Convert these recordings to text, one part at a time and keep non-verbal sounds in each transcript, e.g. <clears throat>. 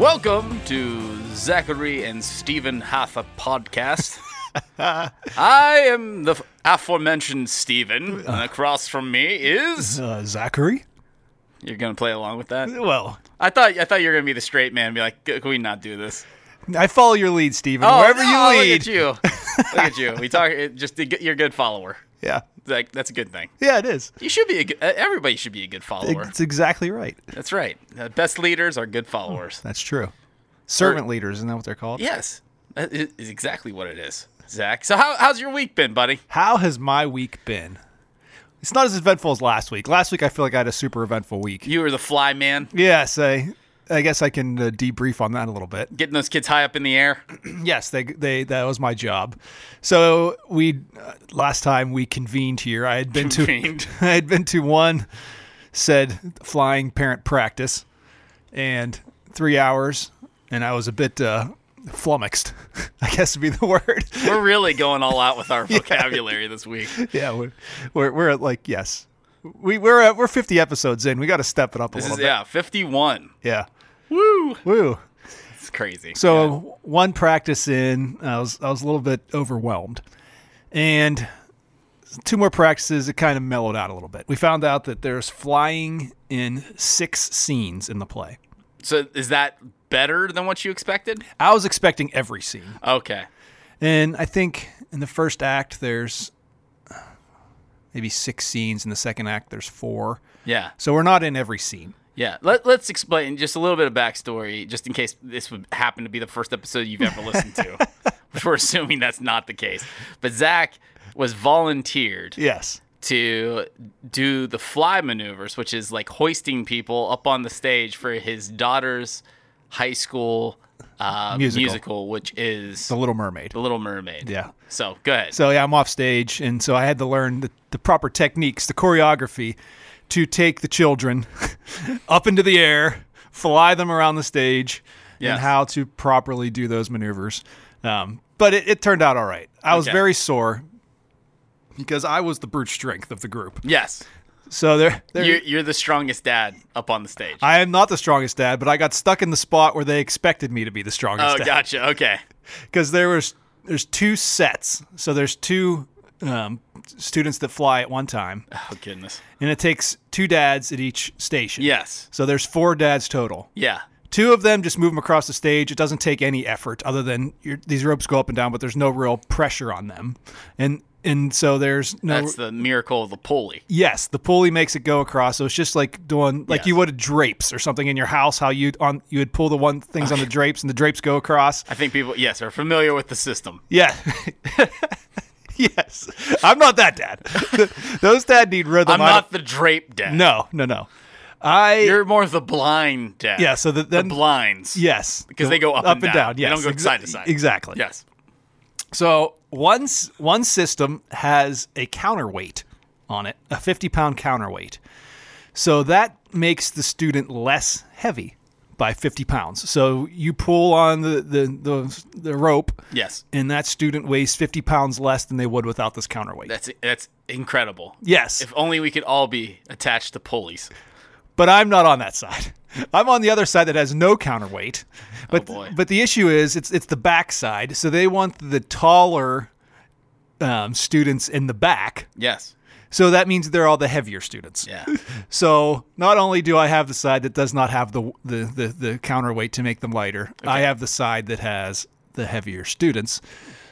Welcome to Zachary and Stephen Hatha podcast. <laughs> I am the aforementioned Stephen, and across from me is. Uh, Zachary? You're gonna play along with that? Well, I thought I thought you were gonna be the straight man, and be like, "Can we not do this?" I follow your lead, Stephen. Oh, Wherever no, you Look lead. at you. look at you. We talk. <laughs> it- Just you're a good follower. Yeah. Like that's a good thing. Yeah, it is. You should be a good. uh, Everybody should be a good follower. It's exactly right. That's right. The best leaders are good followers. That's true. Servant leaders, isn't that what they're called? Yes, that is is exactly what it is, Zach. So how, how's your week been, buddy? How has my week been? It's not as eventful as last week. Last week, I feel like I had a super eventful week. You were the fly man, Yes, I, I guess I can uh, debrief on that a little bit. getting those kids high up in the air. <clears throat> Yes, they, they that was my job. So we uh, last time we convened here, I had been Convened. to <laughs> I had been to one said flying parent practice, and three hours, and I was a bit uh, flummoxed. <laughs> I guess would be the <laughs> word. We're really going all out with our vocabulary this week. yeah, we're, we're we're at like yes, we we're at, we're fifty episodes in. We got to step it up a This little is bit. yeah, 51. Yeah. Woo! Woo. It's crazy. So one practice in, I was I was a little bit overwhelmed, and two more practices, it kind of mellowed out a little bit. We found out that there's flying in six scenes in the play. so is that better than what you expected? I was expecting every scene, Okay. and I think in the first act there's maybe six scenes. In the second act there's four. Yeah. So we're not in every scene. Yeah. Let, let's explain just a little bit of backstory, just in case this would happen to be the first episode you've ever listened to, which <laughs> we're assuming that's not the case. But Zach was volunteered Yes. to do the fly maneuvers, which is like hoisting people up on the stage for his daughter's high school uh, Musical. musical. which is The Little Mermaid. The Little Mermaid. Yeah. So go ahead. So yeah, I'm off stage, and so I had to learn the, the proper techniques, the choreography, to take the children <laughs> up into the air, fly them around the stage, Yes. and how to properly do those maneuvers. Um, but it, it turned out all right. I was very sore because I was the brute strength of the group. yes. So there, there You're, you're the strongest dad up on the stage. I am not the strongest dad, but I got stuck in the spot where they expected me to be the strongest oh, dad. gotcha. Okay. <laughs> because there was there's two sets so there's two um, students that fly at one time Oh, goodness. and it takes two dads at each station Yes. so there's four dads total Yeah. two of them just move them across the stage it doesn't take any effort other than your, these ropes go up and down but there's no real pressure on them and and so there's no That's the miracle of the pulley. yes the pulley makes it go across so it's just like doing like Yes. you would drapes or something in your house how you on you would pull the one things on the drapes and the drapes go across I think people, yes, are familiar with the system. Yeah. <laughs> yes. I'm not that dad. <laughs> Those dad need rhythm. I'm not the drape dad. No, no, no. I. You're more the blind dad. yeah. So the, The blinds. yes. Because they go up and down. They Yes. don't go side to side. Exactly. Yes. So once one system has a counterweight on it, a 50 pound counterweight. So that makes the student less heavy by 50 pounds. So you pull on the the the, the rope, Yes. and that student weighs 50 pounds less than they would without this counterweight. That's that's incredible. yes. If only we could all be attached to pulleys. but I'm not on that side. <laughs> I'm on the other side that has no counterweight. But boy. but the issue is it's it's the back side. So they want the taller um, students in the back. Yes. So that means they're all the heavier students. Yeah. <laughs> So not only do I have the side that does not have the the the, the counterweight to make them lighter, I have the side that has the heavier students.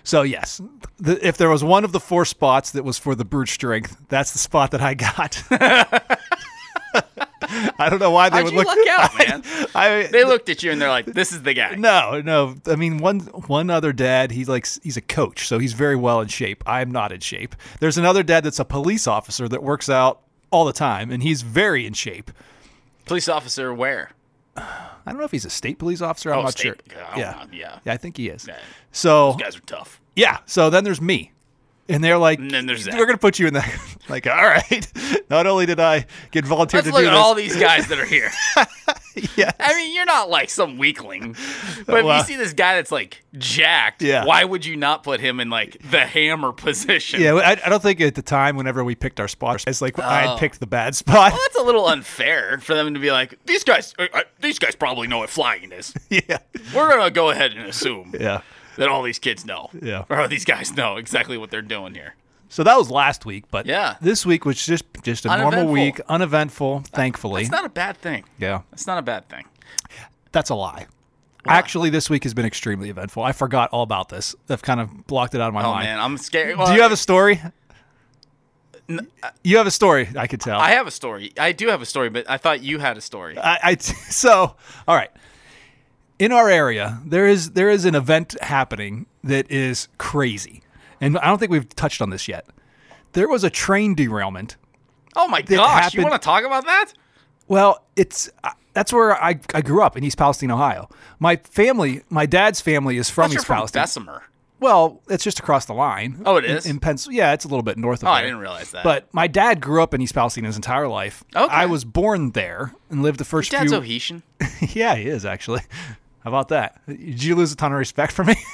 So yes, the, if there was one of the four spots that was for the brute strength, that's the spot that I got. <laughs> I don't know why they How'd would you look. luck out, man? <laughs> I They looked at you and they're like, "This is the guy." no, no. I mean, one one other dad, he likes he's a coach, so he's very well in shape. I'm not in shape. There's another dad that's a police officer that works out all the time, and he's very in shape. Police officer, where? <sighs> I don't know if he's a state police officer. I'm Oh, not state- sure. Don't Yeah. know, yeah. yeah, I think he is. Yeah. So You guys are tough. yeah, so then there's me, and they're like, And then there's we're gonna put you in that. <laughs> like, all right. <laughs> Not only did I get volunteered Let's to look do at this, all these guys that are here. <laughs> yeah. I mean, you're not like some weakling, but if you see this guy that's like jacked, Yeah. why would you not put him in like the hammer position? Yeah, I, I don't think at the time, whenever we picked our spots, it's like I Oh. had picked the bad spot. Well, that's a little unfair for them to be like, these guys, uh, uh, these guys probably know what flying is. yeah, We're gonna go ahead and assume yeah. That all these kids know, Yeah. or these guys know exactly what they're doing here. So that was last week, but Yeah. this week was just just a normal week, uneventful. Thankfully, It's not a bad thing. yeah, It's not a bad thing. that's a lie. Actually, this week has been extremely eventful. I forgot all about this. I've kind of blocked it out of my mind. Oh mind. man, I'm scared. Do you have a story? uh, You have a story. I could tell. I have a story. I do have a story, but I thought you had a story. I, I <laughs> so all right. In our area, there is there is an event happening that is crazy, and I don't think we've touched on this yet. There was a train derailment. Oh my gosh, you want to talk about that? Well, it's uh, that's where I, I grew up in East Palestine, Ohio. My family, my dad's family, is from East from Palestine. Bessemer. Well, it's just across the line. Oh, it in- is? in, Pens- Yeah, it's a little bit north of. Oh, there. I didn't realize that. But my dad grew up in East Palestine his entire life. Okay. I was born there and lived the first Dad's few. Ohetian. <laughs> yeah, he is actually. How about that? Did you lose a ton of respect for me? <laughs>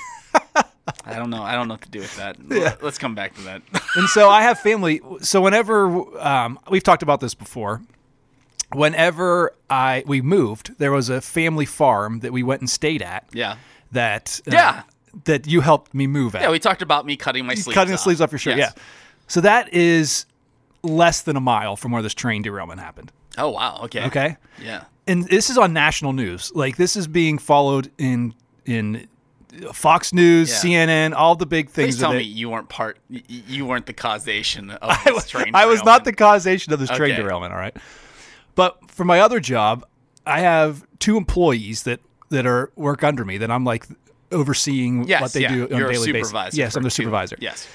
I don't know. I don't know what to do with that. Yeah. Let's come back to that. <laughs> and so I have family. So whenever um, we've talked about this before, whenever I we moved, there was a family farm that we went and stayed at. yeah. That uh, Yeah. that you helped me move at. Yeah, we talked about me cutting my sleeves cutting the off. sleeves off your shirt. Yes. Yeah. So that is less than a mile from where this train derailment happened. Oh wow. Okay. Okay. Yeah. and this is on national news. Like this is being followed in in Fox News, Yeah. CNN, all the big things. Please tell me you weren't part. You weren't the causation of <laughs> I this was, train. I was not the causation of this train derailment. All right, but for my other job, I have two employees that that are work under me that I'm like overseeing Yes, what they yeah. do on You're a daily basis. Yes, I'm the supervisor. Yes.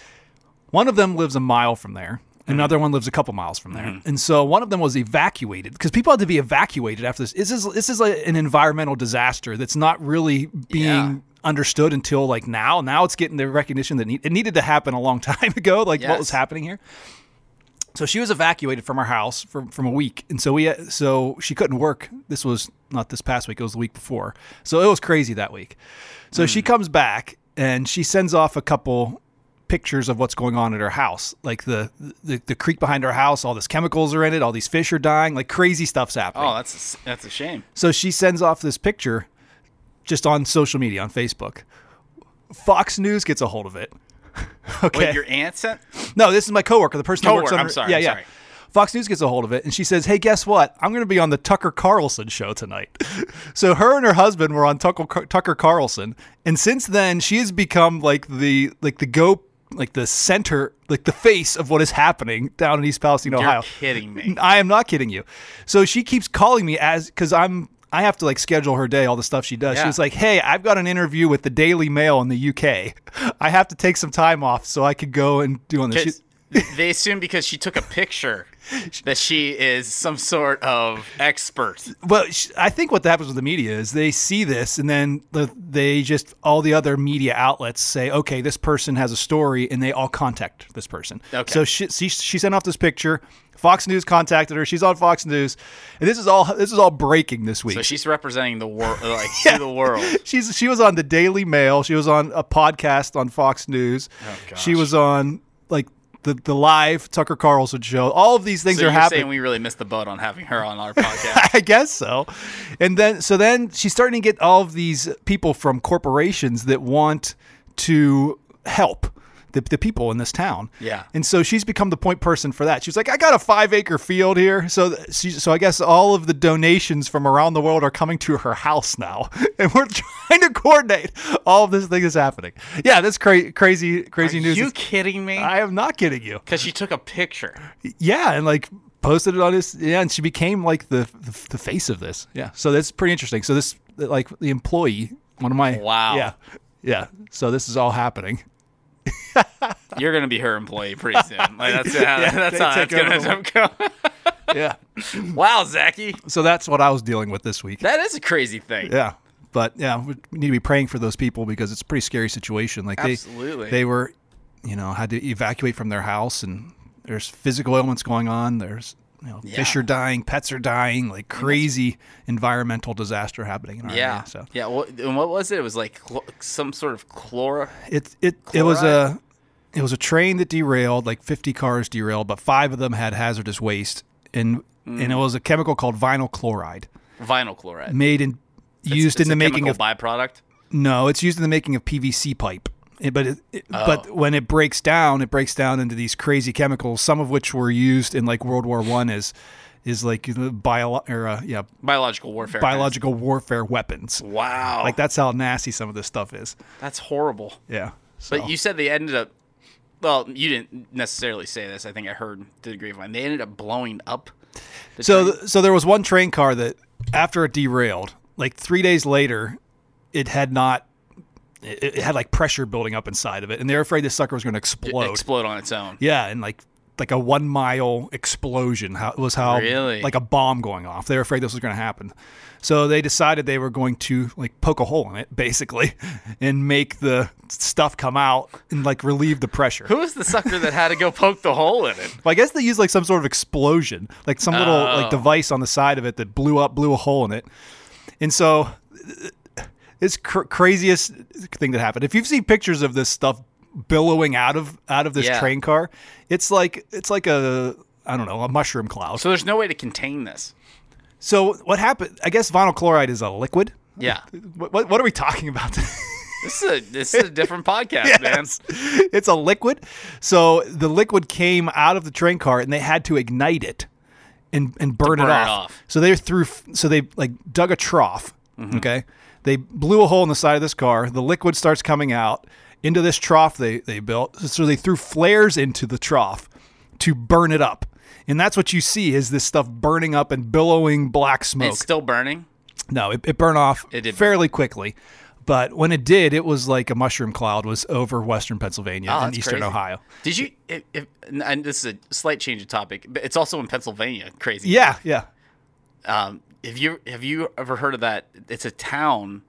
One of them lives a mile from there. Mm-hmm. Another one lives a couple miles from there, mm-hmm. and so one of them was evacuated because people had to be evacuated after this. This is this is like an environmental disaster that's not really being Yeah. understood until like now. Now it's getting the recognition that need, it needed to happen a long <laughs> time ago. Like what was happening here. So she was evacuated from our house from from a week, and so we uh, so she couldn't work. This was not this past week; it was the week before. So it was crazy that week. So she mm. comes back and she sends off a couple pictures of what's going on at her house, like the the, the creek behind her house. All these chemicals are in it. All these fish are dying. Like crazy stuff's happening. Oh, that's a, that's a shame. So she sends off this picture just on social media on Facebook. Fox News gets a hold of it. <laughs> okay. Wait, your aunt sent? No, this is my coworker, the person who works Coworker, on. I'm sorry, Yeah, I'm yeah. sorry. Fox News gets a hold of it, and she says, "Hey, guess what? I'm going to be on the Tucker Carlson show tonight." <laughs> so her and her husband were on Tucker, Tucker Carlson, and since then she has become like the like the go like the center like the face of what is happening down in East Palestine, You're Ohio. kidding me. I am not kidding you. So she keeps calling me as because I'm I have to like schedule her day, all the stuff she does. Yeah. She's like, "Hey, I've got an interview with the Daily Mail in the UK. I have to take some time off so I could go and do on this." They assume because she took a picture that she is some sort of expert. Well, I think what happens with the media is they see this, and then the, they just all the other media outlets say, "Okay, this person has a story," and they all contact this person. Okay. So she, she she sent off this picture. Fox News contacted her. She's on Fox News, and this is all this is all breaking this week. So she's representing the world, <laughs> like to the world. She's she was on the Daily Mail. She was on a podcast on Fox News. Oh, She was on like the the live Tucker Carlson show. All of these things So are happening. saying we really missed the boat on having her on our <laughs> podcast? I guess so. And then so then she's starting to get all of these people from corporations that want to help the, the people in this town. Yeah. And so she's become the point person for that. She's like, I got a five acre field here. So she, so I guess all of the donations from around the world are coming to her house now. <laughs> And we're trying to coordinate all of this thing is happening. Yeah, that's cra- crazy, crazy Are news. Are you It's- kidding me? I am not kidding you. Because she took a picture. Yeah, and like posted it on his yeah, and she became like the the, the face of this. Yeah, so that's pretty interesting. So this like the employee, one of my Wow. yeah, yeah. So this is all happening. You're gonna be her employee pretty soon. Like that's <laughs> how, Yeah, that's how that's gonna go. Yeah. <laughs> wow, Zachy, so that's what I was dealing with this week. that is a crazy thing. Yeah. But yeah, we we need to be praying for those people because it's a pretty scary situation. Like they they were, you know, had to evacuate from their house and there's physical ailments going on. There's you know, fish are dying, pets are dying, like crazy environmental disaster happening in our Yeah. area. So Yeah. What, and what was it? It was like cl- some sort of chlora. it it it was a it was a train that derailed, like 50 cars derailed, but five of them had hazardous waste, and and it Mm. was a chemical called vinyl chloride, Vinyl chloride. made in used It's in the a making chemical of byproduct. no, it's used in the making of PVC pipe. But it, it- Oh. but when it breaks down, it breaks down into these crazy chemicals. Some of which were used in like World War One as is like bio or uh, yeah Biological warfare. biological warfare weapons. Wow. Like that's how nasty some of this stuff is. That's horrible. Yeah. So, But you said they ended up. Well, you didn't necessarily say this. I think I heard the grapevine. They ended up blowing up. the so train. so there was one train car that after it derailed, like three days later, it had not. It, it had like pressure building up inside of it, and they were afraid this sucker was going to explode. explode on its own. Yeah, and like like a one mile explosion. How was how Really? like a bomb going off. They were afraid this was going to happen, so they decided they were going to like poke a hole in it basically, <laughs> and make the stuff come out and like relieve the pressure. Who was the sucker that had to go poke the hole in it? <laughs> Well, I guess they used like some sort of explosion, like some little Oh. like device on the side of it that blew up, blew a hole in it, and so it's cr- craziest thing that happened. If you've seen pictures of this stuff billowing out of out of this Yeah. train car, it's like it's like a I don't know a mushroom cloud. So there's no way to contain this. So what happened? I guess vinyl chloride is a liquid. Yeah. What what, what are we talking about? <laughs> This is a this is a different podcast, man. It's a liquid. So the liquid came out of the train car and they had to ignite it and, and burn, burn it, it off. off. So they threw so they like dug a trough. Mm-hmm. Okay. They blew a hole in the side of this car. The liquid starts coming out into this trough they, they built. So they threw flares into the trough to burn it up. And that's what you see is this stuff burning up and billowing black smoke. It's still burning. No, it, it burned off It did fairly quickly. But when it did, it was like a mushroom cloud was over western Pennsylvania Oh, and eastern crazy. Ohio. Did you? If, if, and this is a slight change of topic, but it's also in Pennsylvania. Crazy. Yeah, yeah. Um, have you have you ever heard of that? It's a town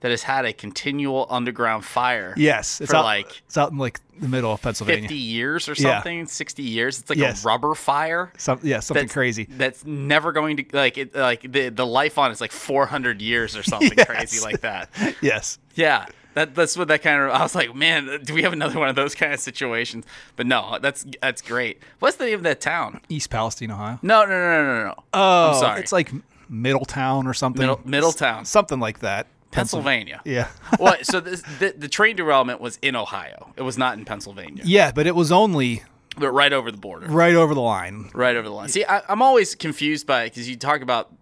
that has had a continual underground fire. Yes. It's for out, like it's out in like the middle of Pennsylvania. fifty years or Yeah. something. Sixty years. It's like Yes. a rubber fire. Some, yeah, something That's crazy. That's never going to like it. Like the the life on it's like four hundred years or something <laughs> Yes. crazy like that. Yes. Yeah, that that's what that kind of. I was like, man, do we have another one of those kind of situations? But no, that's that's great. What's the name of that town? East Palestine, Ohio. No, no, no, no, no, no. Oh, I'm sorry. It's like Middletown or something. Middle- Middletown. Something like that. Pennsylvania. <laughs> Yeah. well, <laughs> so this, the the train derailment was in Ohio. It was not in Pennsylvania, yeah, but it was only but right over the border. right over the line. Right over the line. See, I, I'm always confused by it because you talk about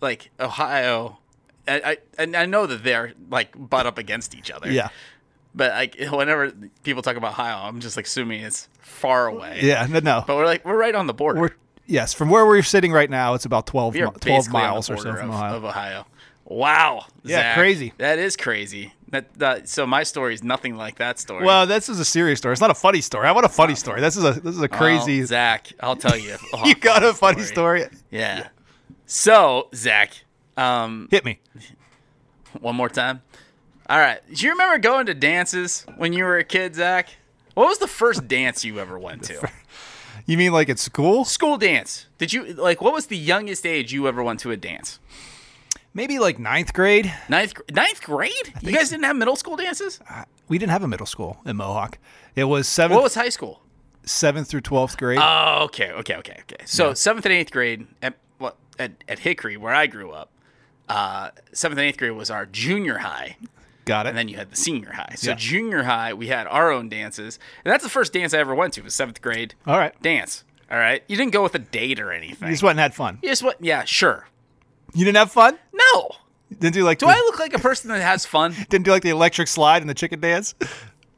like Ohio. I, I and I know that they're like butt up against each other. Yeah. But like whenever people talk about Ohio, I'm just like assuming it's far away. Yeah, no, no. But we're like we're right on the border. We're yes, from where we're sitting right now, it's about 12, We are mi- 12 miles or so from of, Ohio. of Ohio. Wow. Yeah, Zach, crazy. That is crazy. That, that so my story is nothing like that story. well, this is a serious story. It's not a funny story. I want a funny story. This is a this is a Well, crazy. Zach. I'll tell you. <laughs> you got a funny story? Yeah. So Zach, um, Hit me. one more time. All right. Do you remember going to dances when you were a kid, Zach? What was the first dance you ever went to? You mean like at school? School dance. Did you like? What was the youngest age you ever went to a dance? Maybe like ninth grade. Ninth ninth grade? You guys didn't have middle school dances? We didn't have a middle school in Mohawk. It was seventh, What was high school? seventh through twelfth grade. Oh, okay, okay, okay, okay. So seventh and eighth grade at what at, at Hickory, where I grew up, uh, seventh and eighth grade was our junior high, Got it. and then you had the senior high. So Yeah. junior high, we had our own dances, and that's the first dance I ever went to was seventh grade All right. dance. All right, you didn't go with a date or anything. You just went and had fun. You just went, yeah, sure. You didn't have fun? No, Didn't do like do the, I look like a person that has fun? <laughs> didn't do like the electric slide and the chicken dance?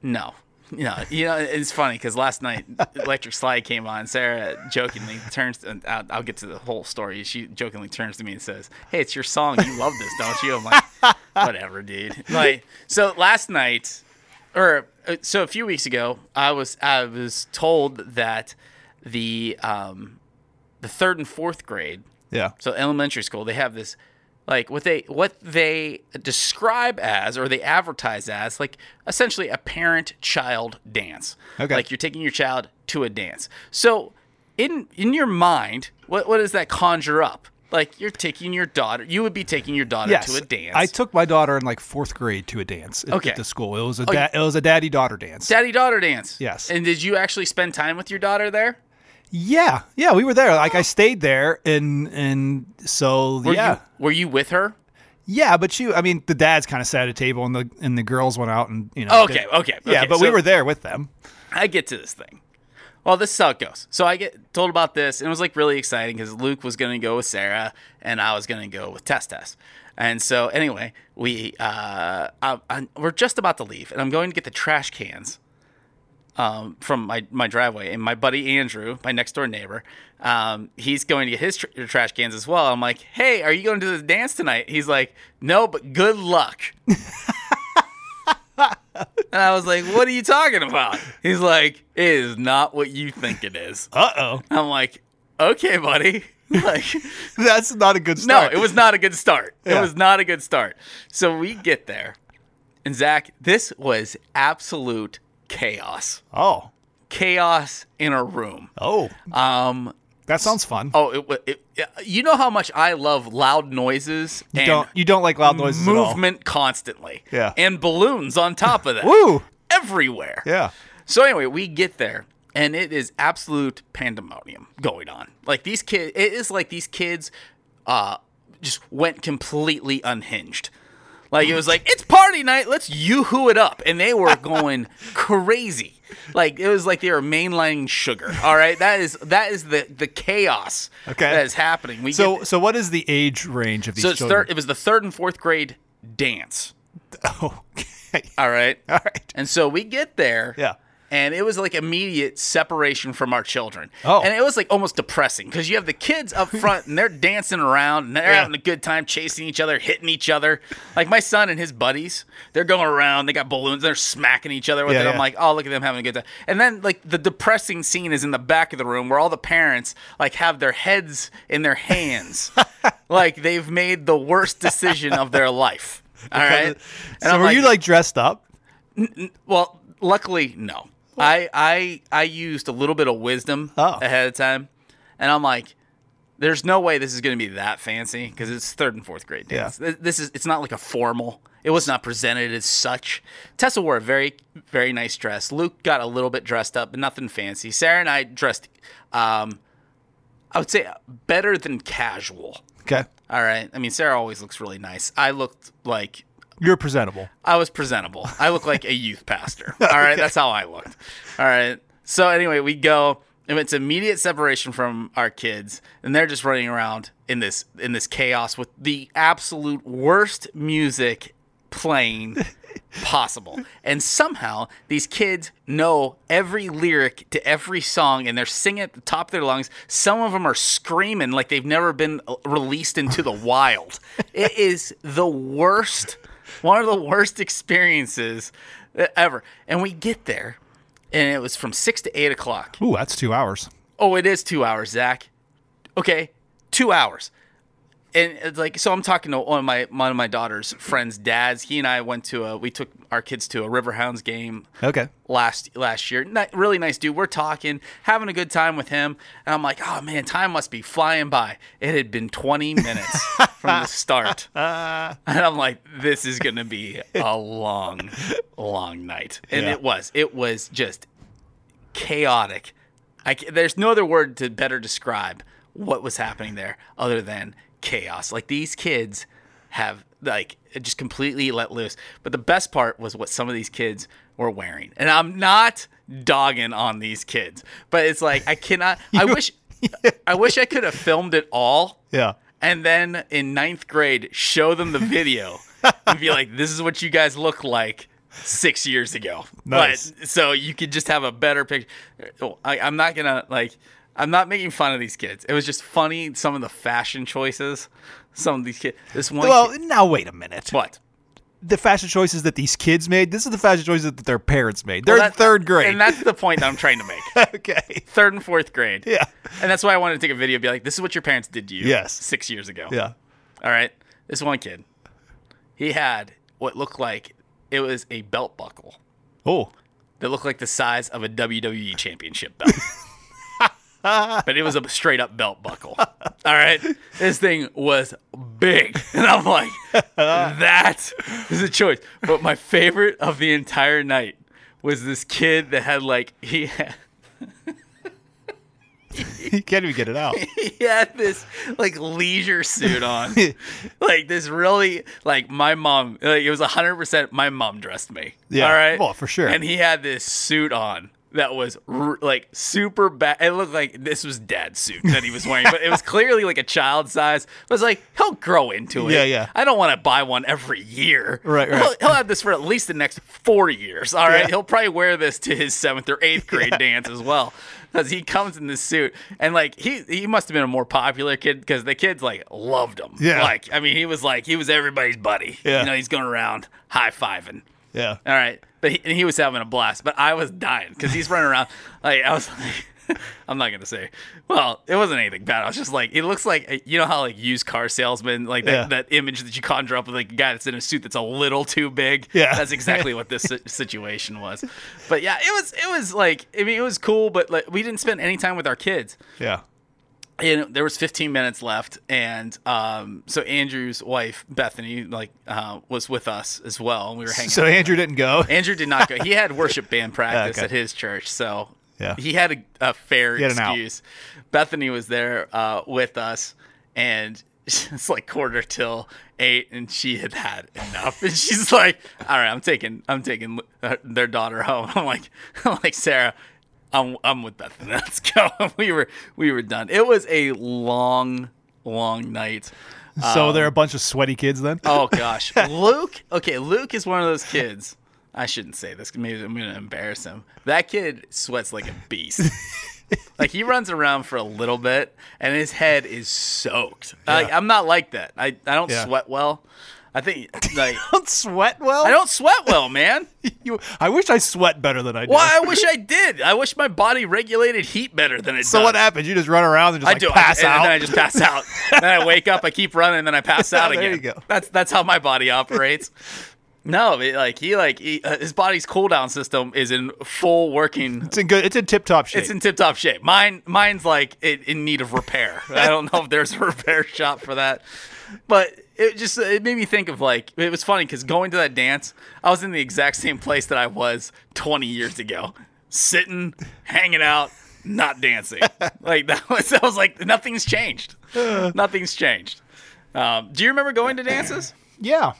No. No, you know it's funny because last night Electric Slide came on. Sarah jokingly turns, and I'll, I'll get to the whole story. She jokingly turns to me and says, "Hey, it's your song. You love this, don't you?" I'm like, <laughs> "Whatever, dude." Like, so last night, or uh, so a few weeks ago, I was I was told that the um the third and fourth grade Yeah. so elementary school, they have this like what they what they describe as or they advertise as like essentially a parent child dance. Okay. Like you're taking your child to a dance. So in in your mind, what what does that conjure up? Like you're taking your daughter, you would be taking your daughter Yes, to a dance. I took my daughter in like fourth grade to a dance at, Okay. at the school. It was a Oh, it was a daddy daughter dance. daddy daughter dance. Yes. And did you actually spend time with your daughter there? Yeah, yeah, we were there. Like I stayed there, and and so Were yeah, you were you with her? yeah. But you, I mean, the dads kind of sat at a table, and the and the girls went out, and you know. Okay, did- okay, Yeah, okay, but we were there with them. I get to this thing. Well, this is how it goes. So I get told about this, and it was like really exciting because Luke was going to go with Sarah, and I was going to go with Tess Tess. And so anyway, we uh, I, I, we're just about to leave, and I'm going to get the trash cans um, from my, my driveway. And my buddy Andrew, my next door neighbor, um, he's going to get his tr- trash cans as well. I'm like, hey, are you going to the dance tonight? He's like, no, but good luck. <laughs> And I was like, "What are you talking about?" He's like, "It is not what you think it is." Uh oh, I'm like, "Okay, buddy." <laughs> Like, that's not a good start. no, it was not a good start. It was not a good start. So we get there, and Zach, this was absolute chaos. Oh, Chaos in a room. oh, Um. that sounds fun. Oh, it, it, you know how much I love loud noises you don't you don't like loud noises at all. movement constantly. Yeah. And balloons on top of that. Woo! Everywhere. Yeah. So anyway, we get there and it is absolute pandemonium going on. Like these kids, it is like these kids uh, just went completely unhinged. Like it was like it's party night, let's yoo-hoo it up, and they were <laughs> going crazy. Like it was like they were mainlining sugar. All right, that is that is the the chaos Okay. that is happening. We So get, so what is the age range of these so it's children? third. It was the third and fourth grade dance. <laughs> okay. All right, All right. and so we get there. Yeah. And it was like immediate separation from our children. Oh. And it was like almost depressing because you have the kids up <laughs> front and they're dancing around and they're Yeah. having a good time chasing each other, hitting each other. Like my son and his buddies, they're going around, they got balloons, they're smacking each other with Yeah, it. I'm like, oh, look at them having a good time. And then like the depressing scene is in the back of the room where all the parents like have their heads in their hands. <laughs> like they've made the worst decision of their life. <laughs> All right. And So I'm were you like dressed up? well, luckily, no. I I I used a little bit of wisdom Oh. ahead of time, and I'm like, "There's no way this is going to be that fancy because it's third and fourth grade dance. Th- This is it's not like a formal. It was not presented as such. Tessa wore a very very nice dress. Luke got a little bit dressed up, but nothing fancy. Sarah and I dressed, um, I would say better than casual. Okay. All right. I mean, Sarah always looks really nice. I looked like You're presentable. I was presentable. I look like a youth pastor. <laughs> All right, that's how I looked. All right. So anyway, we go and it's immediate separation from our kids, and they're just running around in this in this chaos with the absolute worst music playing <laughs> possible. And somehow these kids know every lyric to every song and they're singing at the top of their lungs. Some of them are screaming like they've never been released into the wild. <laughs> It is the worst, one of the worst experiences ever. And we get there and it was from six to eight o'clock. Ooh, that's two hours. Oh, it is two hours, Zach. Okay, two hours. And it's like, so I'm talking to one of my one of my daughter's friends' dads. He and I went to a we took our kids to a Riverhounds game Okay. last last year. Ni- really nice dude. We're talking, having a good time with him, and I'm like, oh man, time must be flying by. It had been 20 minutes from the <laughs> start, <laughs> uh. and I'm like, this is gonna be a long, long night, and Yeah. it was. It was just chaotic. I, there's no other word to better describe what was happening there other than chaos. Like these kids have like just completely let loose. But the best part was what some of these kids were wearing. And I'm not dogging on these kids, but it's like I cannot <laughs> I wish I wish I could have filmed it all Yeah. and then in ninth grade show them the video and be like, "This is what you guys look like six years ago." Nice. But so you could just have a better picture. I, I'm not gonna like. I'm not making fun of these kids. It was just funny some of the fashion choices. Some of these kids. This one. Well, kid- now wait a minute. what? The fashion choices that these kids made. This is the fashion choices that their parents made. They're Well, in third grade. and that's the point that I'm trying to make. <laughs> okay. Third and fourth grade. Yeah. And that's why I wanted to take a video. and Be like, "This is what your parents did to you." Yes. Six years ago. Yeah. All right. This one kid, he had what looked like it was a belt buckle Oh. that looked like the size of a WWE championship belt. <laughs> <laughs> but it was a straight up belt buckle. All right, this thing was big, <laughs> and I'm like, that is a choice. But my favorite of the entire night was this kid that had like he had, you can't even get it out. <laughs> he had this like leisure suit on, like this really like my mom. Like it was hundred percent my mom dressed me. Yeah, all right, well, for sure. And he had this suit on that was r- like super bad. It looked like this was dad's suit that he was wearing, but it was clearly like a child size. But it's like he'll grow into it. Yeah, yeah. I don't want to buy one every year. Right, right. He'll, he'll have this for at least the next four years. All right, Yeah. he'll probably wear this to his seventh or eighth grade dance as well. Because he comes in this suit, and like he he must have been a more popular kid because the kids like loved him. Yeah. like I mean he was like he was everybody's buddy. Yeah. you know he's going around high fiving. Yeah. All right, but he, and he was having a blast. But I was dying because he's running around. Like I was like, <laughs> I'm not gonna say. Well, it wasn't anything bad. I was just like, it looks like uh, you know how like used car salesman, like that, Yeah. that image that you conjure up with like a guy that's in a suit that's a little too big. Yeah. that's exactly what this <laughs> situation was. But yeah, it was it was like I mean it was cool, but like we didn't spend any time with our kids Yeah. And there was 15 minutes left and um, so andrew's wife bethany like uh, was with us as well and we were hanging out. So. Andrew didn't go. andrew did not go he had worship band <laughs> practice Okay. at his church so Yeah. he had a, a fair had excuse bethany was there uh, with us and <laughs> it's like quarter till eight and she had had enough and she's like all right i'm taking i'm taking uh, their daughter home <laughs> i'm like i'm like sarah I'm, I'm with Bethany. <laughs> Let's go. <laughs> We were we were done. It was a long, long night. so they're a um, bunch of sweaty kids then. Oh <laughs> gosh, Luke. Okay, Luke is one of those kids. I shouldn't say this. Maybe I'm gonna embarrass him. That kid sweats like a beast. like he runs around for a little bit, and his head is soaked. Like I'm not like that. I I don't Yeah. sweat well. I think like <laughs> don't sweat well. I don't sweat well, man. <laughs> You, I wish I sweat better than I do. Well, I <laughs> wish I did. I wish my body regulated heat better than it so does. So what happens? You just run around and just I like do. pass I, out. and then I just pass out. then I wake up. I keep running, and then I pass out There again. you go. That's that's how my body operates. No, it, like he like he, uh, his body's cool down system is in full working. it's in good. It's in tip top shape. It's in tip top shape. Mine mine's like in, in need of repair. I don't know if there's a repair shop for that, but it just it made me think of like it was funny because going to that dance, I was in the exact same place that I was 20 years ago, sitting, hanging out, not dancing. <laughs> like that was that was like nothing's changed. Nothing's changed. Um, do you remember going to dances? yeah.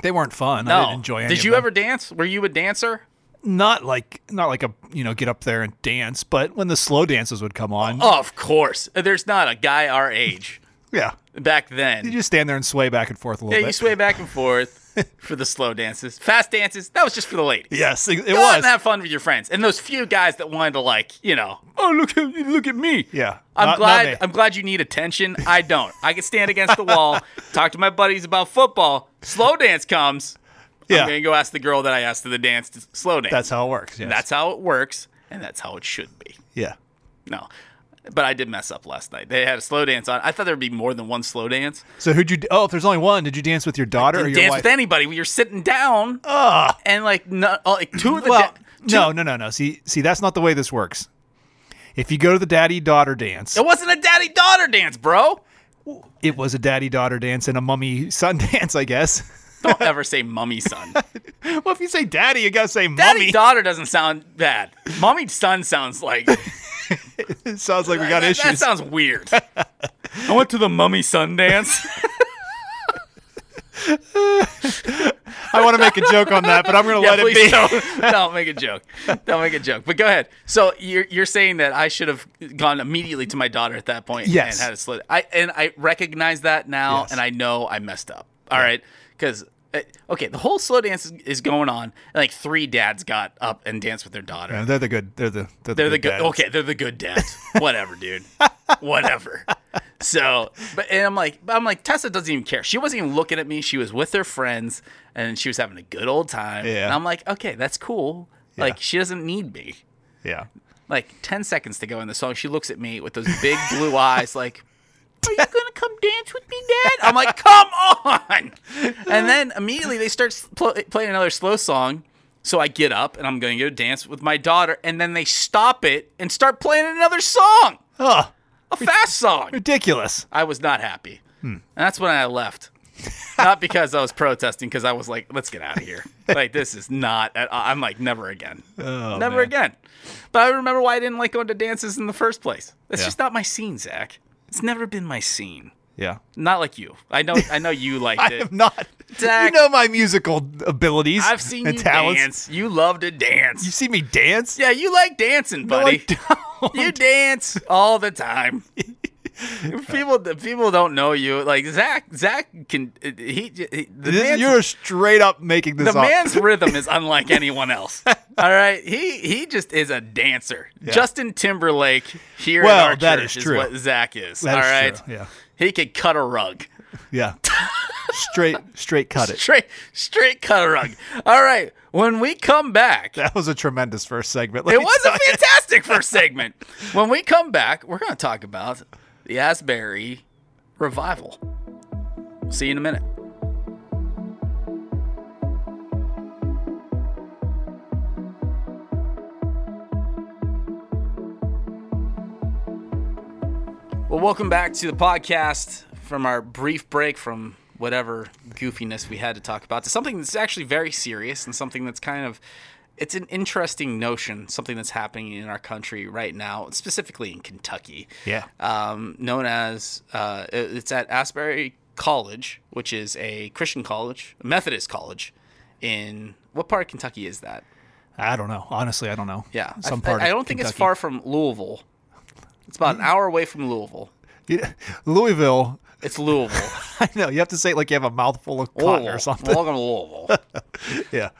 They weren't fun. I didn't enjoy any Did you ever dance? Were you a dancer? Not like not like a you know get up there and dance, but when the slow dances would come on, Of course. There's not a guy our age yeah, back then. you just stand there and sway back and forth a little Yeah, little you sway back and <laughs> forth for the slow dances. Fast dances, that was just for the ladies. yes, it, it Go out was. and have fun with your friends. And those few guys that wanted to like, you know, oh look at look at me. Yeah, I'm not- not glad me. I'm glad you need attention. I don't. I can stand against the wall, <laughs> talk to my buddies about football. Slow dance comes. Yeah. I'm gonna go ask the girl that I asked to the dance to slow dance. That's how it works. Yes. that's how it works, and that's how it should be. yeah. No. But I did mess up last night. They had a slow dance on. I thought there'd be more than one slow dance. So who'd you? Oh, if there's only one, did you dance with your daughter or Didn't your dance wife? with anybody. You're sitting down and like no, oh, like two of the well, da- two- no, no, no, no. See, see, that's not the way this works. If you go to the daddy daughter dance, It wasn't a daddy daughter dance, bro. it was a daddy daughter dance and a mummy son <laughs> dance, I guess. Don't ever say mummy son. <laughs> well, if you say daddy, you gotta say Daddy mummy. Daddy daughter doesn't sound bad. Mummy son sounds like <laughs> it <laughs> sounds like we got that, that sounds weird. <laughs> I went to the mummy Sundance. I want to make a joke on that, but I'm gonna yeah, let it be. don't, <laughs> don't make a joke. Don't make a joke. But go ahead. So you're you're saying that I should have gone immediately to my daughter at that point Yes. and had it slid. I and I recognize that now, Yes. and I know I messed up. All right, because. Uh, okay, the whole slow dance is, going on, and like three dads got up and danced with their daughter. Yeah, they're the good. They're the. They're, They're the good. good. dads. Okay, they're the good dads. <laughs> Whatever, dude. Whatever. So, but and I'm like, I'm like, Tessa doesn't even care. She wasn't even looking at me. She was with her friends, and she was having a good old time. Yeah. And I'm like, okay, that's cool. Like, she doesn't need me. Yeah. Like, ten seconds to go in the song, she looks at me with those big blue <laughs> eyes, like. Are you gonna come dance with me, Dad? I'm like, come on! And then immediately they start pl- playing another slow song, So I get up and I'm going to go dance with my daughter, and then they stop it and start playing another song, a fast song. ridiculous. I was not happy. Hmm. And that's when I left. not because I was protesting, because I was like, let's get out of here. <laughs> like, this is not, at, I'm like, never again. Oh, never man. again. But I remember why I didn't like going to dances in the first place. That's Yeah. just not my scene, Zach. It's never been my scene. Yeah. Not like you. I know. I know you <laughs> liked I it. am not. Zach. You know my musical abilities. I've seen and you talents. dance. You love to dance. You see me dance? yeah, you like dancing, No, I buddy. don't. you dance all the time. <laughs> people, people don't know you. Like Zach, Zach can. He, he the This- you're straight up making this the up. man's <laughs> rhythm is unlike anyone else. All right, he he just is a dancer. Justin Timberlake here Well, at our that is true. what Zach is. That all is right, true, yeah. he could cut a rug. Yeah. <laughs> straight straight cut it. Straight, straight cut a rug. All right, when we come back, That was a tremendous first segment. let It was a you. fantastic first <laughs> segment. When we come back, we're going to talk about the Asbury revival. See you in a minute. Well, welcome back to the podcast from our brief break from whatever goofiness we had to talk about to something that's actually very serious and something that's kind of it's an interesting notion, something that's happening in our country right now, specifically in Kentucky. Yeah. Um, known as uh, it's at Asbury College, which is a Christian college, a Methodist college. In what part of Kentucky is that? I don't know. Honestly, I don't know. Yeah, Some I, part I, I don't think it's far from Louisville. It's about an hour away from Louisville. Yeah. Louisville. It's Louisville. <laughs> I know. You have to say it like you have a mouthful of cotton Louisville. or something. Welcome to Louisville. <laughs> Yeah.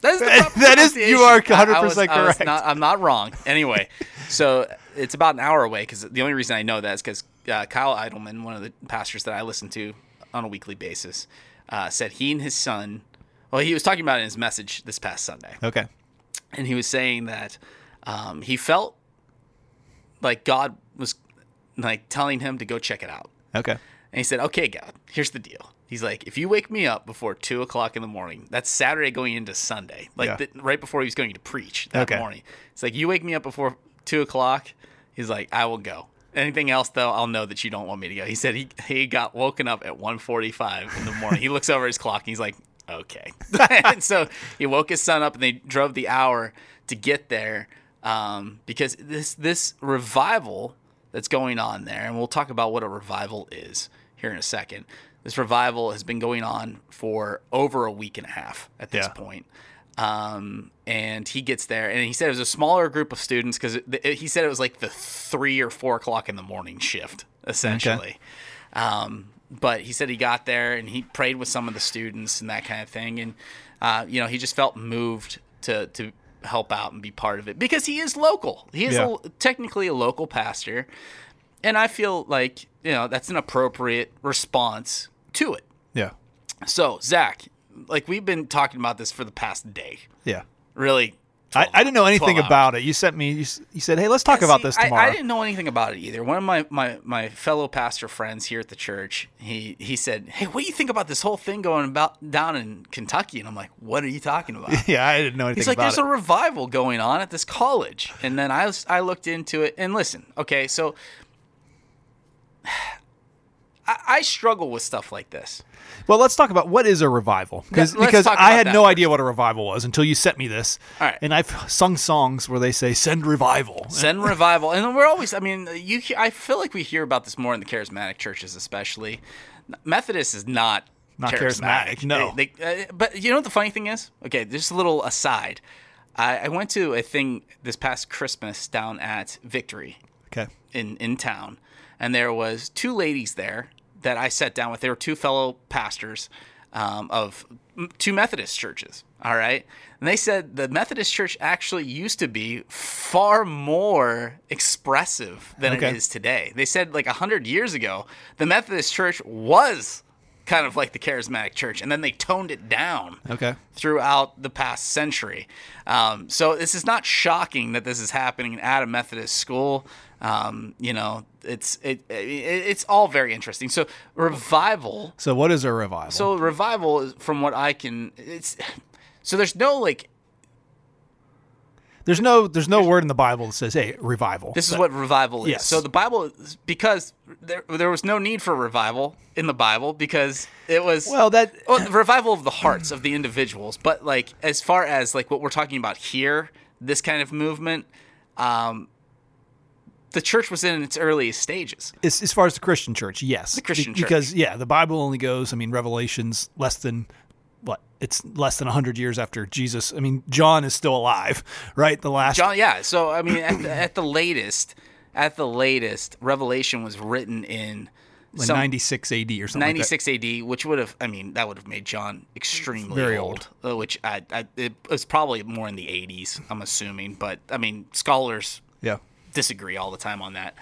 That is, the That- proper that is- you are pronunciation. I- I was- 100% I was correct. not- I'm not wrong. Anyway, so it's about an hour away because the only reason I know that is because uh, Kyle Idleman, one of the pastors that I listen to on a weekly basis, uh, said he and his son. Well, he was talking about it in his message this past Sunday, Okay. and he was saying that um, he felt like God was like telling him to go check it out. Okay. And he said, "Okay, God, here's the deal." He's like, "If you wake me up before two o'clock in the morning, that's Saturday going into Sunday, like Yeah. the, right before he was going to preach that Okay. morning." It's like, "You wake me up before two o'clock." He's like, "I will go." Anything else though, I'll know that you don't want me to go. He said he he got woken up at 1:45 in the morning. he looks over his clock and he's like, "Okay." <laughs> and so he woke his son up and they drove the hour to get there um, because this this revival that's going on there, and we'll talk about what a revival is here in a second. This revival has been going on for over a week and a half at this Yeah. point. Um, and he gets there, and he said it was a smaller group of students because he said it was like the three or four o'clock in the morning shift, essentially. Um, but he said he got there and he prayed with some of the students and that kind of thing, and uh, you know he just felt moved to to help out and be part of it because he is local. He is Yeah. a, technically a local pastor, and I feel like you know that's an appropriate response to it. Yeah. So Zach, like we've been talking about this for the past day, Yeah. really. I, I didn't know anything about it. You sent me. You, you said, "Hey, let's talk about See, this tomorrow." I, didn't know anything about it either. One of my, my, my fellow pastor friends here at the church, he he said, "Hey, what do you think about this whole thing going about down in Kentucky?" And I'm like, "What are you talking about?" <laughs> yeah, I didn't know anything He's like, "There's it. a revival going on at this college," and then I was, I looked into it. And listen, okay, so I, I struggle with stuff like this. well, let's talk about what is a revival because Yeah, because I had no first. idea what a revival was until you sent me this. All right. And I've sung songs where they say "send revival." Send revival, and we're always. I mean, you. I feel like we hear about this more in the charismatic churches, especially. Methodist is not Not charismatic, no. They- they- uh, but you know what the funny thing is? Okay, just a little aside. I, I went to a thing this past Christmas down at Victory Okay. in in town, and there was two ladies there that I sat down with. They were two fellow pastors um, of two Methodist churches. All right, and they said the Methodist church actually used to be far more expressive than Okay. it is today. They said like a hundred years ago, the Methodist church was kind of like the charismatic church, and then they toned it down Okay. throughout the past century. Um, so this is not shocking that this is happening at a Methodist school. Um, you know, it's it, it it's all very interesting. So revival. So what is a revival? So revival is from what I can. It's So there's no like There's no there's no word in the Bible that says, "Hey, revival." this is what revival is. Yes. So the Bible because there there was no need for revival in the Bible because it was well, that well, revival of the hearts of the individuals. But like as far as like what we're talking about here, this kind of movement, um, the church was in its earliest stages. as, as far as the Christian church, yes, the Christian church. because yeah, the Bible only goes. I mean, Revelation's less than what? It's less than hundred years after Jesus. I mean, John is still alive, <laughs> right? The last John, yeah. So I mean, at the, at the latest, at the latest, Revelation was written in like some- 96 AD or something. like that. 96 AD, which would have, I mean, that would have made John extremely Very old. uh, Which I, I, it was probably more in the 80s, I'm assuming. But I mean, scholars Yeah. Disagree all the time on that.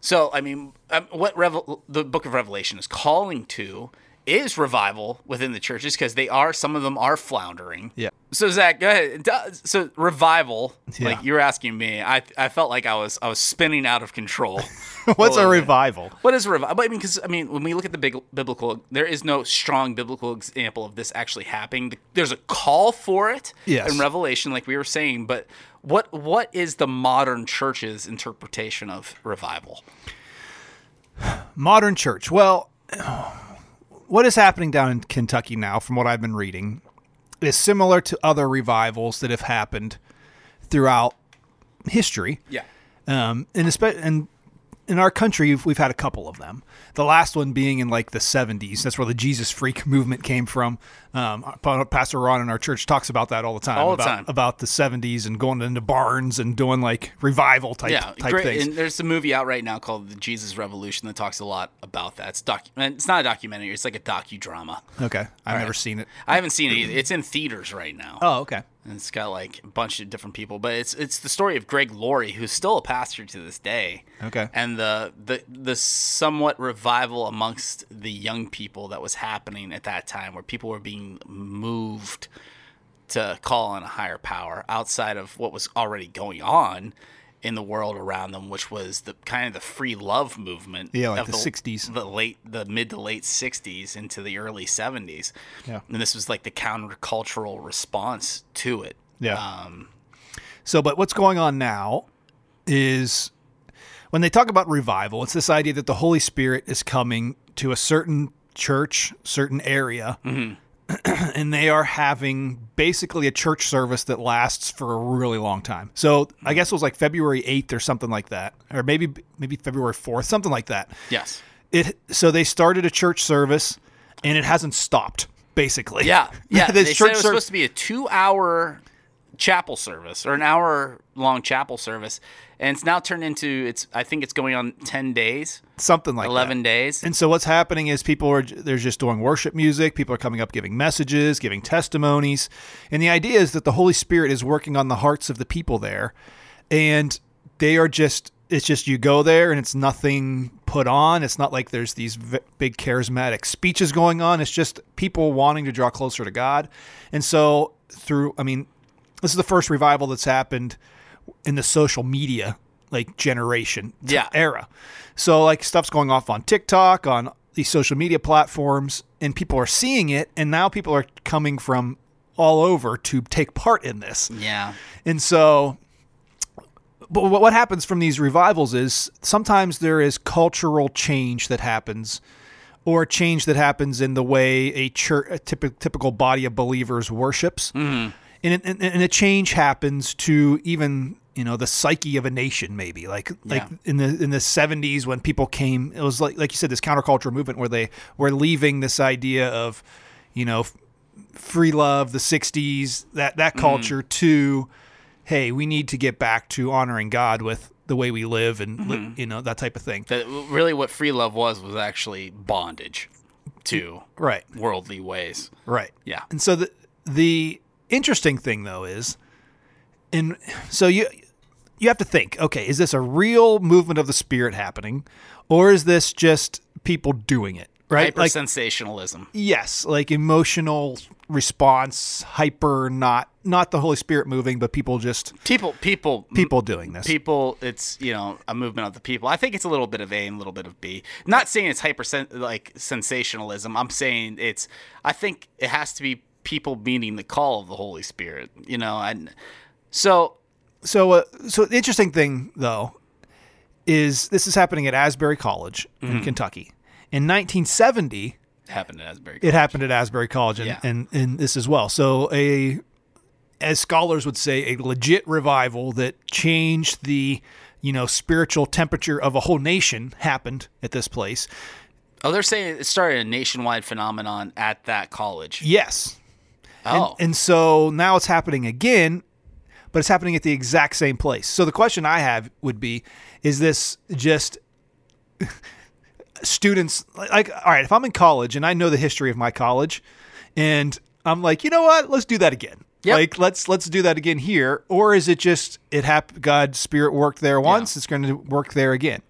So I mean, um, what Revel- the Book of Revelation is calling to is revival within the churches because they are some of them are floundering. Yeah. So Zach, go ahead. So revival, Yeah. like you're asking me, I I felt like I was I was spinning out of control. <laughs> What's a bit. revival? What is revival? I mean, because I mean, when we look at the big biblical, there is no strong biblical example of this actually happening. There's a call for it Yes. in Revelation, like we were saying. But what what is the modern church's interpretation of revival? Modern church. Well, what is happening down in Kentucky now, from what I've been reading, is similar to other revivals that have happened throughout history. Yeah. Um, and, espe- and in our country, we've, we've had a couple of them. The last one being in like the 70s. That's where the Jesus freak <laughs> movement came from. Um, Pastor Ron in our church talks about that all the time. All the about, time. About the 70s and going into barns and doing like revival type, Yeah, type great. things. And there's a movie out right now called The Jesus Revolution that talks a lot about that. It's docu- It's not a documentary. It's like a docudrama. okay. I've never right. seen it. I haven't seen it either. It's in theaters right now. Oh, okay. And it's got like a bunch of different people, but it's it's the story of Greg Laurie, who's still a pastor to this day. Okay. And the the the somewhat revival amongst the young people that was happening at that time, where people were being moved to call on a higher power outside of what was already going on in the world around them, which was the kind of the free love movement. Yeah, like of the 60s. the late, the mid to late '60s into the early '70s. Yeah. and this was like the countercultural response to it. Yeah. Um, So, but what's going on now is when they talk about revival, it's this idea that the Holy Spirit is coming to a certain church, certain area, <clears throat> and they are having basically a church service that lasts for a really long time. So, I mm. guess it was like February 8th or something like that, or maybe maybe February 4th, something like that. yes. It so they started a church service and it hasn't stopped basically. Yeah, yeah. <laughs> this they said it was ser- supposed to be a two-hour chapel service or an hour-long chapel service, and it's now turned into it's. I think it's going on ten days, something like that. eleven days. And so what's happening is people are they're just doing worship music. People are coming up giving messages, giving testimonies, and the idea is that the Holy Spirit is working on the hearts of the people there, and they are just it's just you go there and it's nothing put on. It's not like there's these v- big charismatic speeches going on. It's just people wanting to draw closer to God, and so through I mean, this is the first revival that's happened in the social media like generation Yeah. era. So like stuff's going off on TikTok, on these social media platforms, and people are seeing it, and now people are coming from all over to take part in this. yeah, And so but what what happens from these revivals is sometimes there is cultural change that happens or change that happens in the way a church a typical, typical body of believers worships mm-hmm. And, and, and a change happens to even you know the psyche of a nation maybe. Like like Yeah. in the in the 70s when people came it was like like you said this counterculture movement where they were leaving this idea of you know free love the 60s that that mm. culture to hey we need to get back to honoring god with the way we live and li- mm-hmm. you know that type of thing. That really what free love was was actually bondage to right. worldly ways. right. Yeah, And so the the interesting thing though is, and so you you have to think, okay, is this a real movement of the spirit happening, or is this just people doing it? Right? hyper Like sensationalism. yes, like emotional response, hyper, not not the Holy Spirit moving, but people just People, people, people doing this. people it's you know a movement of the people i think it's a little bit of a and a little bit of b not saying it's hyper sen- like sensationalism i'm saying it's i think it has to be people meeting the call of the Holy Spirit. You know, and so So, uh, so the interesting thing though is this is happening at Asbury College in Kentucky in 1970. it happened at Asbury. It happened at Asbury College, and, Yeah. and and this as well. So a, as scholars would say, a legit revival that changed the, you know, spiritual temperature of a whole nation happened at this place. oh, they're saying it started a nationwide phenomenon at that college. Yes, Oh, and so now it's happening again, but it's happening at the exact same place. So the question I have would be: Is this just students like? All right, if I'm in college and I know the history of my college, and I'm like, you know what? Let's do that again. Yep. Like let's let's do that again here, or is it just it hap- God's spirit worked there once? It's going to work there again.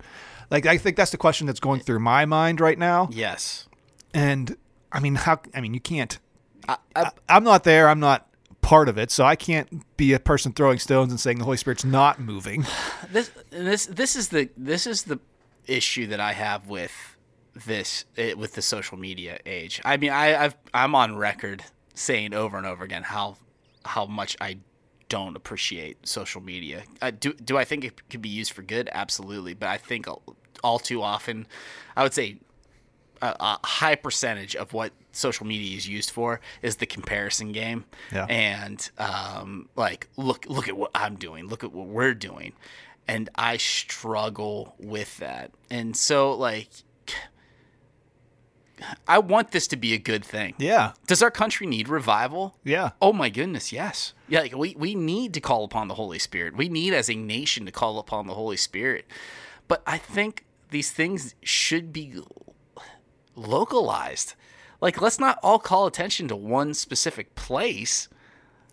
Like I think that's the question that's going through my mind right now. yes. And I mean, how? I mean, you can't. I, I, I'm not there. I'm not part of it, so I can't be a person throwing stones and saying the Holy Spirit's not moving. <sighs> this this this is the this is the issue that I have with this eh, with the social media age. I mean, I I've, I'm on record saying over and over again how how much I don't appreciate social media. Uh, do do I think it could be used for good? Absolutely, but I think all too often, I would say a, a high percentage of what social media is used for is the comparison game Yeah. and um, like look look at what i'm doing look at what we're doing and i struggle with that and so like i want this to be a good thing Yeah, does our country need revival yeah, Oh my goodness, yes. Yeah, like we, we need to call upon the Holy Spirit. We need as a nation to call upon the Holy Spirit. But I think these things should be localized. Like let's not all call attention to one specific place.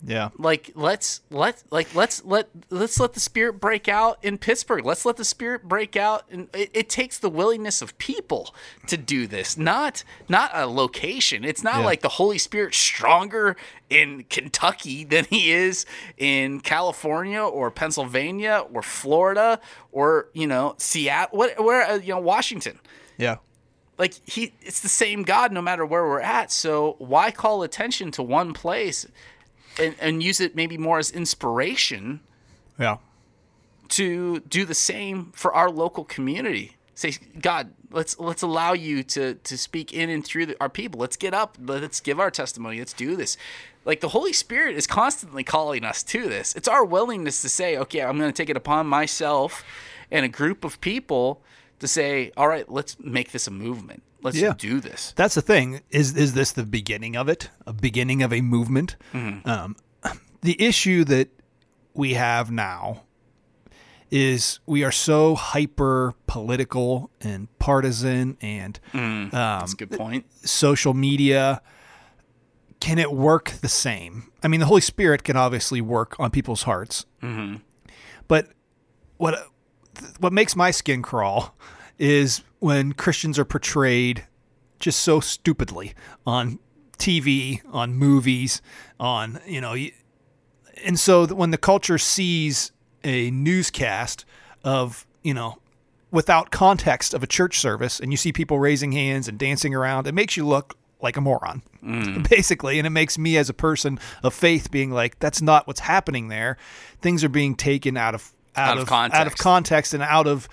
yeah, Like let's let like let's let let's let the spirit break out in Pittsburgh. Let's let the spirit break out and it, it takes the willingness of people to do this, not not a location. It's not Yeah. like the Holy Spirit stronger in Kentucky than he is in California or Pennsylvania or Florida or, you know, Seattle, what where uh, you know, Washington yeah, like he it's the same god no matter where we're at. So why call attention to one place and, and use it maybe more as inspiration yeah, to do the same for our local community? Say god let's let's allow you to to speak in and through the, our people. Let's get up. Let's give our testimony. Let's do this. Like the holy spirit is constantly calling us to this. It's our willingness to say okay i'm going to take it upon myself and a group of people to say all right let's make this a movement let's Yeah. do this That's the thing. Is is this the beginning of it? A beginning of a movement? Um, the issue that we have now is we are so hyper political and partisan and um, that's a good point social media can it work the same i mean the holy spirit can obviously work on people's hearts mm-hmm. but what what makes my skin crawl is when christians are portrayed just so stupidly on tv on movies on you know and so when the culture sees a newscast of you know without context of a church service and you see people raising hands and dancing around it makes you look like a moron mm. <laughs> basically and it makes me as a person of faith being like that's not what's happening there. Things are being taken out of out, Out of out of context. context and out of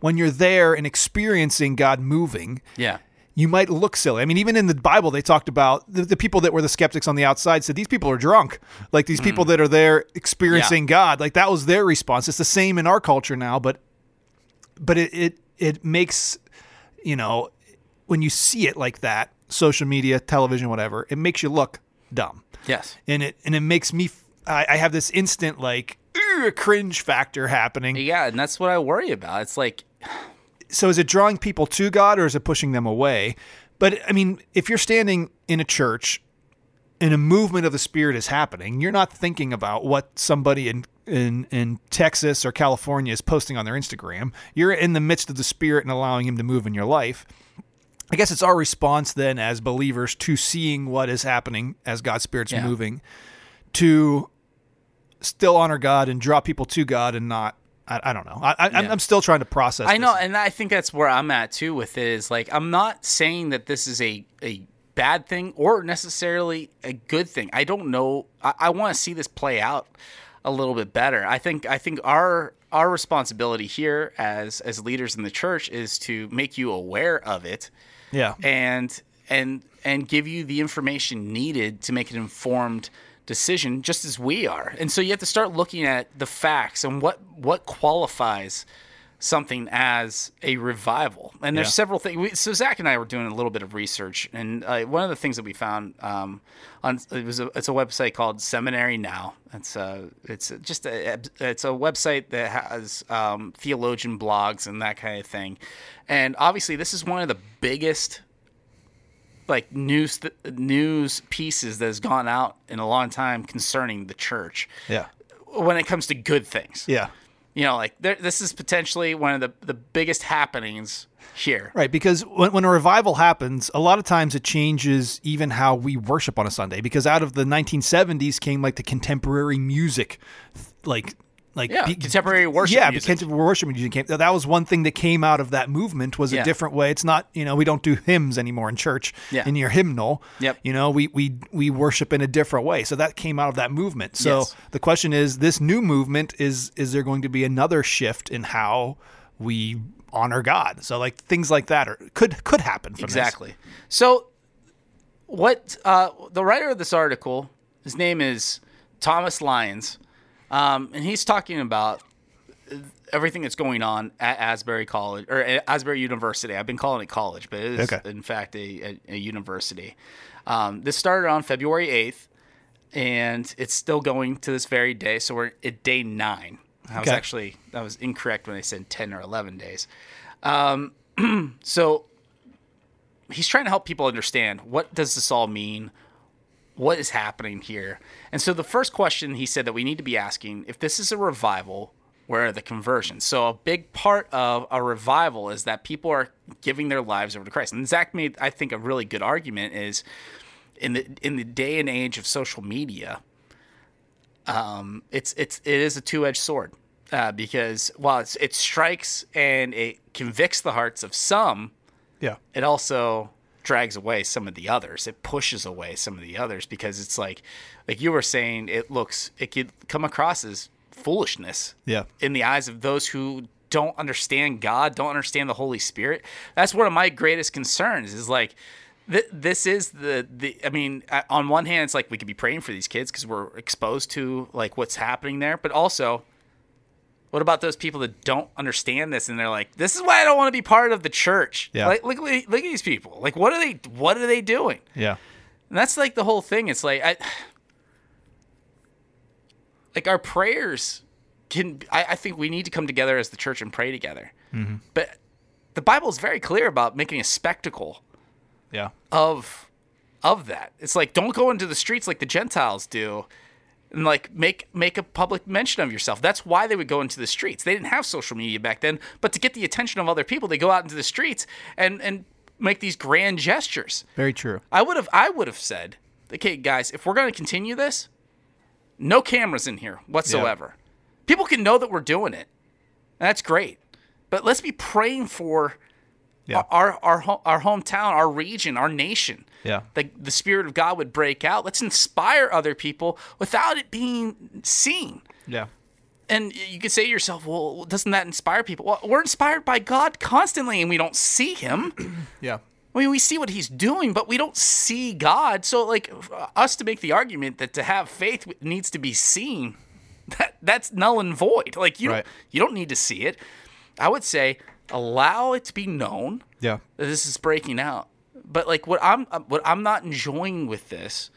when you're there and experiencing God moving yeah you might look silly. I mean, even in the Bible, they talked about the, the people that were the skeptics on the outside said these people are drunk. Like these people mm. that are there experiencing God, like that was their response. It's the same in our culture now, but but it it it makes you know when you see it like that, social media, television, whatever, it makes you look dumb, yes and it and it makes me. I have this instant like "Ugh," cringe factor happening. yeah and that's what i worry about it's like <sighs> so is it drawing people to God or is it pushing them away? But I mean, if you're standing in a church and a movement of the spirit is happening, you're not thinking about what somebody in in in Texas or California is posting on their Instagram. You're in the midst of the spirit and allowing him to move in your life. I guess it's our response then as believers to seeing what is happening as God's spirit's Yeah. moving to still honor God and draw people to God and not I, I don't know. I, I'm, Yeah. I'm still trying to process. I know, this. and I think that's where I'm at too with it. Is like I'm not saying that this is a a bad thing or necessarily a good thing. I don't know. I, I want to see this play out a little bit better. I think I think our our responsibility here as as leaders in the church is to make you aware of it Yeah. and and and give you the information needed to make an informed decision just as we are. And so you have to start looking at the facts and what what qualifies something as a revival. And there's Yeah. several things. We, so Zach and I were doing a little bit of research, and uh, one of the things that we found um, on it was a, it's a website called Seminary Now. It's a it's just a it's a website that has um, theologian blogs and that kind of thing. And obviously, this is one of the biggest like news news pieces that has gone out in a long time concerning the church Yeah. when it comes to good things. Yeah. You know, like there, this is potentially one of the the biggest happenings here. Right, because when, when a revival happens, a lot of times it changes even how we worship on a Sunday. Because out of the 1970s came like the contemporary music, like like Yeah, be- contemporary worship Yeah, music. contemporary worship music came. That was one thing that came out of that movement was a different way. It's not you know we don't do hymns anymore in church Yeah. in your hymnal. Yep. You know we we we worship in a different way. So that came out of that movement. So Yes. the question is, this new movement is is there going to be another shift in how we honor God? So like things like that are, could could happen from this. Exactly. So, what uh, the writer of this article, his name is Thomas Lyons, um, and he's talking about everything that's going on at Asbury College or Asbury University. I've been calling it college, but it is Okay. in fact a, a, a university. Um, this started on February eighth, and it's still going to this very day. So we're at day nine. I was actually I was incorrect when I said ten or eleven days. Um, <clears throat> so he's trying to help people understand what does this all mean what is happening here? And so the first question he said that we need to be asking if this is a revival where are the conversions? So a big part of a revival is that people are giving their lives over to christ. And zach made i think a really good argument is in the in the day and age of social media um, it's it's it is a two-edged sword uh, because while it's, it strikes and it convicts the hearts of some Yeah. it also drags away some of the others. It pushes away some of the others because it's like, like you were saying, it looks, it could come across as foolishness Yeah. in the eyes of those who don't understand God, don't understand the Holy Spirit. That's one of my greatest concerns is like, th- this is the, the, I mean, on one hand, it's like we could be praying for these kids because we're exposed to like what's happening there, but also, what about those people that don't understand this and they're like, "This is why I don't want to be part of the church." Yeah. Like, look, look at these people. Like, what are they? What are they doing? Yeah. And that's like the whole thing. It's like I, like our prayers can. I, I think we need to come together as the church and pray together. Mm-hmm. But the Bible is very clear about making a spectacle Yeah. of of that. It's like don't go into the streets like the Gentiles do and like make make a public mention of yourself. That's why they would go into the streets. They didn't have social media back then, but to get the attention of other people, they go out into the streets and and make these grand gestures. Very true. I would have I would have said, "Okay, guys, if we're going to continue this, no cameras in here whatsoever. People can know that we're doing it. And that's great. But let's be praying for Yeah. our our our hometown, our region, our nation. Yeah. That the spirit of God would break out. Let's inspire other people without it being seen. Yeah. And you could say to yourself, "Well, doesn't that inspire people?" Well, we're inspired by God constantly, and we don't see Him. <clears throat> Yeah. I mean, we see what He's doing, but we don't see God. So, like, us to make the argument that to have faith needs to be seen, <laughs> that that's null and void. Like, you Right. don't, you don't need to see it. I would say allow it to be known Yeah. that this is breaking out. But like what I'm uh, what I'm not enjoying with this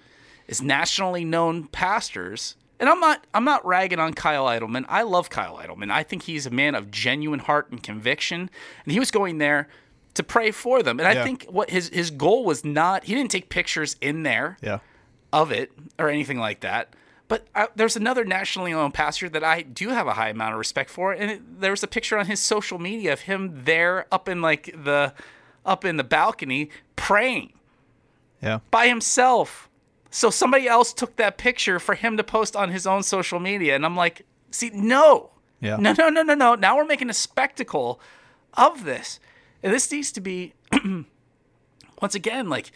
is nationally known pastors. And I'm not I'm not ragging on Kyle Idleman. I love Kyle Idleman. I think he's a man of genuine heart and conviction. And he was going there to pray for them. And I Yeah. think what his his goal was not he didn't take pictures in there Yeah. of it or anything like that. But I, there's another nationally known pastor that I do have a high amount of respect for, and it, there was a picture on his social media of him there up in like the up in the balcony praying Yeah. by himself. So somebody else took that picture for him to post on his own social media, and I'm like, see, no, Yeah. no, no, no, no, no. Now we're making a spectacle of this, and this needs to be <clears throat> once again like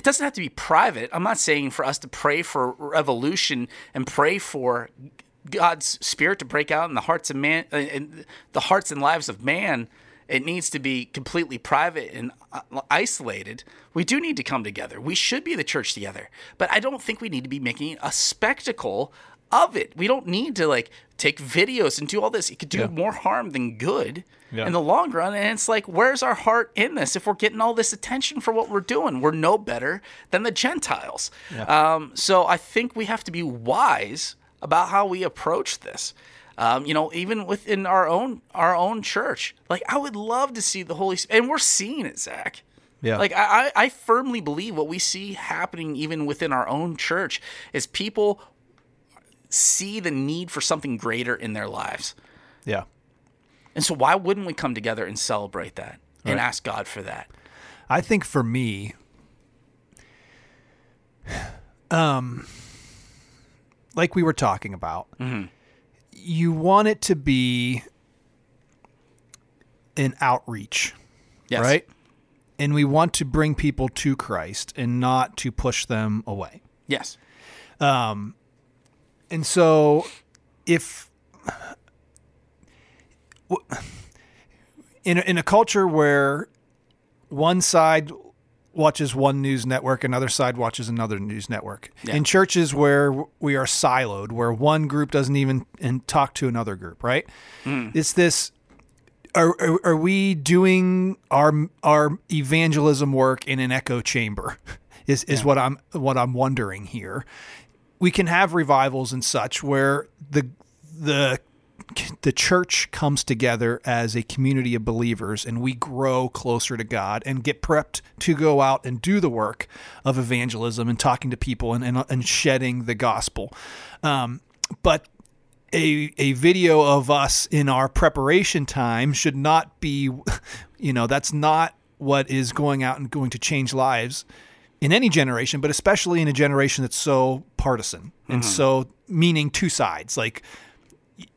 it doesn't have to be private. I'm not saying for us to pray for revolution and pray for God's spirit to break out in the hearts of man, uh, in the hearts and lives of man. It needs to be completely private and uh, isolated. We do need to come together. We should be the church together. But I don't think we need to be making a spectacle of it. We don't need to like take videos and do all this. It could do Yeah. more harm than good Yeah. in the long run. And it's like, where's our heart in this? If we're getting all this attention for what we're doing, we're no better than the Gentiles. Um, so I think we have to be wise about how we approach this. Um, you know, even within our own our own church, like I would love to see the Holy Spirit, and we're seeing it, Zach. Yeah. Like I I firmly believe what we see happening even within our own church is people see the need for something greater in their lives. Yeah. And so why wouldn't we come together and celebrate that and Right. ask God for that? I think for me, <sighs> um, like we were talking about, you want it to be an outreach, Yes. right? And we want to bring people to Christ and not to push them away. Yes. And so, if in a, in a culture where one side watches one news network, another side watches another news network, Yeah. in churches where we are siloed, where one group doesn't even and talk to another group, right? Hmm. It's this. Are, are, are we doing our our evangelism work in an echo chamber? <laughs> Is is what I'm what I'm wondering here we can have revivals and such where the the the church comes together as a community of believers and we grow closer to God and get prepped to go out and do the work of evangelism and talking to people and, and, and shedding the gospel. Um, but a, a video of us in our preparation time should not be, <laughs> you know, that's not what is going out and going to change lives in any generation, but especially in a generation that's so partisan and mm-hmm. so meaning two sides. Like,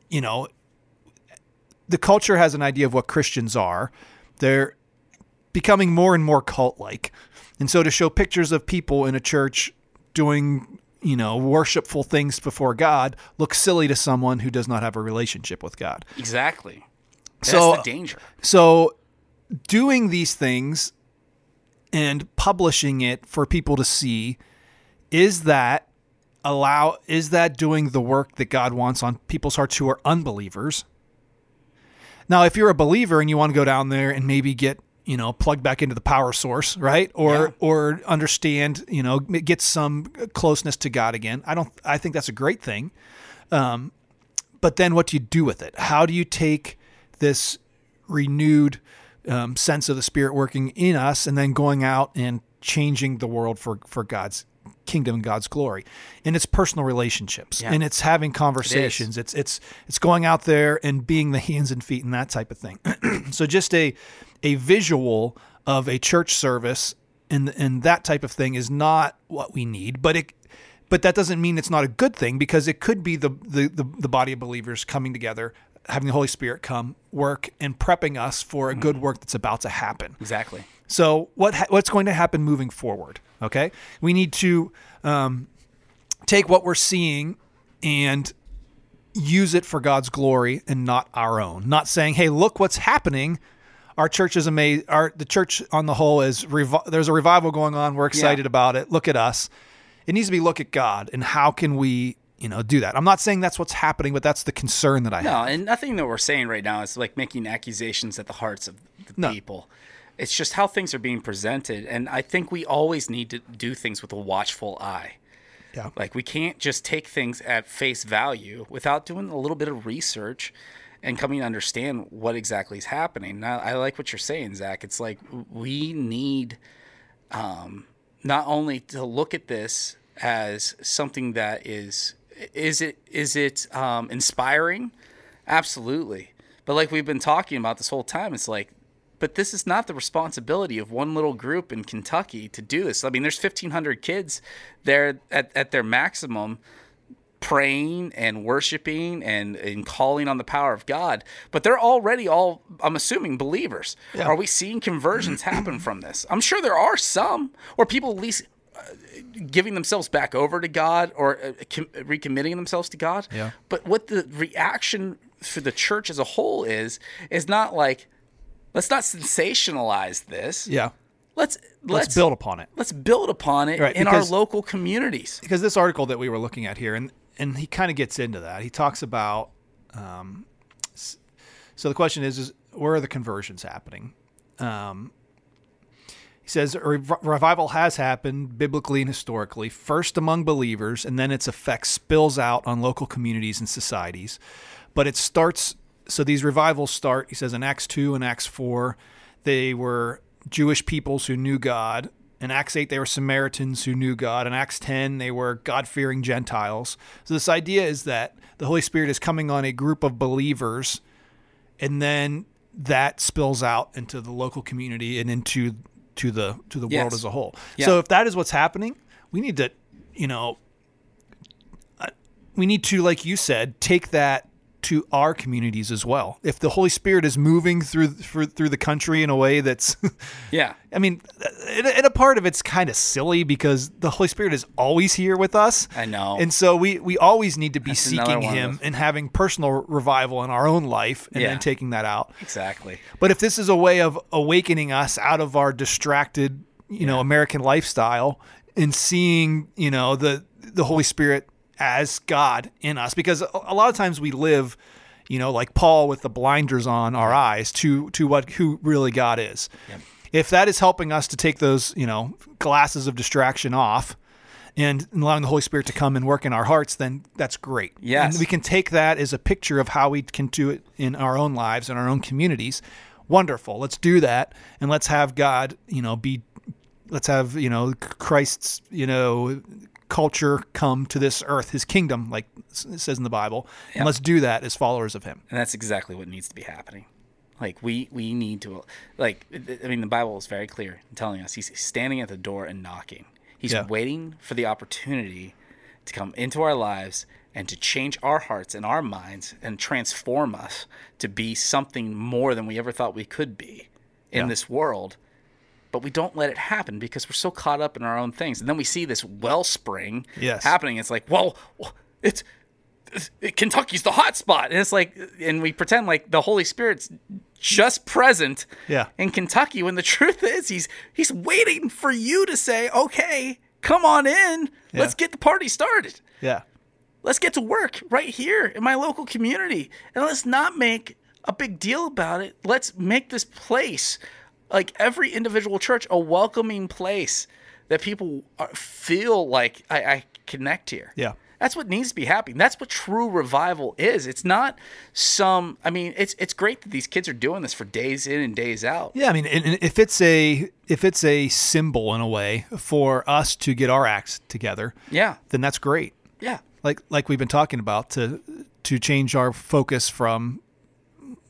you know, the culture has an idea of what Christians are. They're becoming more and more cult like. And so to show pictures of people in a church doing, you know, worshipful things before God looks silly to someone who does not have a relationship with God. Exactly. That's So- the danger. So, doing these things and publishing it for people to see is that allow is that doing the work that God wants on people's hearts who are unbelievers? Now, if you're a believer and you want to go down there and maybe get you know plugged back into the power source, right, or Yeah. or understand, you know, get some closeness to God again, I don't. I think that's a great thing Um, but then what do you do with it? How do you take this renewed um, sense of the Spirit working in us and then going out and changing the world for, for God's kingdom and God's glory? And it's personal relationships Yeah. and it's having conversations. it's it's it's going out there and being the hands and feet and that type of thing. <clears throat> so just a a visual of a church service and and that type of thing is not what we need, but it but that doesn't mean it's not a good thing because it could be the, the, the, the body of believers coming together, having the Holy Spirit come work and prepping us for a good work that's about to happen. Exactly. So what ha- what's going to happen moving forward? Okay, we need to um, take what we're seeing and use it for God's glory and not our own. Not saying, "Hey, look what's happening." Our church is amazing. Our the church on the whole is revi- there's a revival going on. We're excited about it. Look at us. It needs to be look at God and how can we you know do that. I'm not saying that's what's happening, but that's the concern that I have. No, and nothing that we're saying right now is like making accusations at the hearts of the No. people. It's just how things are being presented, and I think we always need to do things with a watchful eye. Yeah. Like we can't just take things at face value without doing a little bit of research and coming to understand what exactly is happening. Now, I like what you're saying, Zach. It's like we need um, not only to look at this as something that is is it is it um, inspiring, absolutely. But like we've been talking about this whole time, it's like, but this is not the responsibility of one little group in Kentucky to do this. I mean, there's 1,500 kids there at, at their maximum praying and worshiping and, and calling on the power of God. But they're already all, I'm assuming, believers. Yeah. Are we seeing conversions happen from this? I'm sure there are some, or people at least giving themselves back over to God or uh, com- recommitting themselves to God. Yeah. But what the reaction for the church as a whole is is not like let's not sensationalize this. Yeah. Let's Let's, let's, build upon it. let's build upon it Right, in our local communities. because this article that we were looking at here, and and he kind of gets into that. He talks about, um, so the question is, is where are the conversions happening? Um, he says revival has happened biblically and historically, first among believers, and then its effect spills out on local communities and societies. But it starts. So these revivals start. He says in Acts two and Acts four, they were Jewish peoples who knew God. In Acts 8, they were Samaritans who knew God. In Acts 10, they were God fearing Gentiles. So, this idea is that the Holy Spirit is coming on a group of believers, and then that spills out into the local community and into to the to the world as a whole. Yeah. So, if that is what's happening, we need to, you know, uh, we need to, like you said, take that to our communities as well. If the Holy Spirit is moving through through, through the country in a way that's <laughs> Yeah. I mean, and a part of it's kind of silly because the Holy Spirit is always here with us. I know. And so we, we always need to be That's seeking Him and having personal revival in our own life and Yeah. then taking that out. Exactly. But if this is a way of awakening us out of our distracted, you know, American lifestyle and seeing, you know, the the Holy Spirit as God in us, because a, lot of times we live, you know, like Paul with the blinders on our eyes to to what who really God is. If that is helping us to take those, you know, glasses of distraction off. And allowing the Holy Spirit to come and work in our hearts, then that's great. Yes. And we can take that as a picture of how we can do it in our own lives and our own communities. Wonderful. Let's do that, and let's have God, you know, be. Let's have you know Christ's you know culture come to this earth, His kingdom, like it says in the Bible, Yeah. and let's do that as followers of Him. and that's exactly what needs to be happening like we we need to like i mean the bible is very clear in telling us he's standing at the door and knocking he's Yeah. waiting for the opportunity to come into our lives and to change our hearts and our minds and transform us to be something more than we ever thought we could be in Yeah. this world but we don't let it happen because we're so caught up in our own things and then we see this wellspring Yes. happening it's like well it's Kentucky's the hot spot. And it's like, and we pretend like the Holy Spirit's just present Yeah. in Kentucky when the <laughs> truth is he's he's waiting for you to say, okay, come on in. Let's get the party started. Yeah. Let's get to work right here in my local community. And let's not make a big deal about it. Let's make this place, like every individual church, a welcoming place that people feel like I, I connect here. Yeah. That's what needs to be happening. That's what true revival is. It's not some. I mean, it's it's great that these kids are doing this for days in and days out. Yeah, I mean, and and if it's a if it's a symbol in a way for us to get our acts together, Yeah, then that's great. yeah, like like we've been talking about to to change our focus from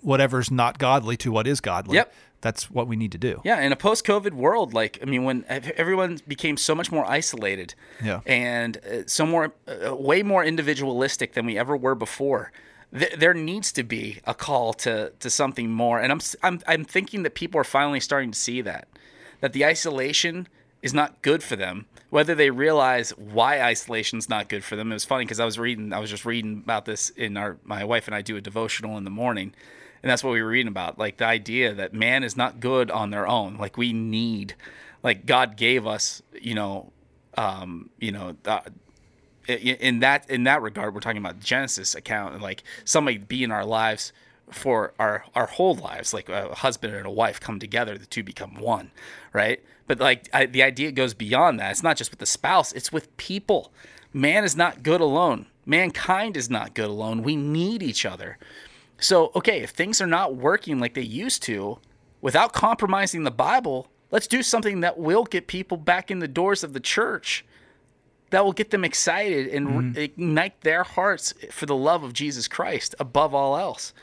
whatever's not godly to what is godly. Yep. That's what we need to do. yeah. In a post-COVID world, like I mean, when everyone became so much more isolated, Yeah. and uh, so more, uh, way more individualistic than we ever were before. Th- there needs to be a call to to something more, and I'm I'm I'm thinking that people are finally starting to see that that the isolation is not good for them. Whether they realize why isolation is not good for them. It was funny because I was reading, I was just reading about this in our, my wife and I do a devotional in the morning, and that's what we were reading about. Like the idea that man is not good on their own. Like we need, like God gave us, you know, um, you know, uh, in that in that regard, we're talking about Genesis account and like somebody be in our lives for our our whole lives, like a husband and a wife come together, the two become one, right? But like I, the idea goes beyond that. It's not just with the spouse; it's with people. Man is not good alone. Mankind is not good alone. We need each other. So, okay, if things are not working like they used to, without compromising the Bible, let's do something that will get people back in the doors of the church that will get them excited and re- ignite their hearts for the love of Jesus Christ above all else.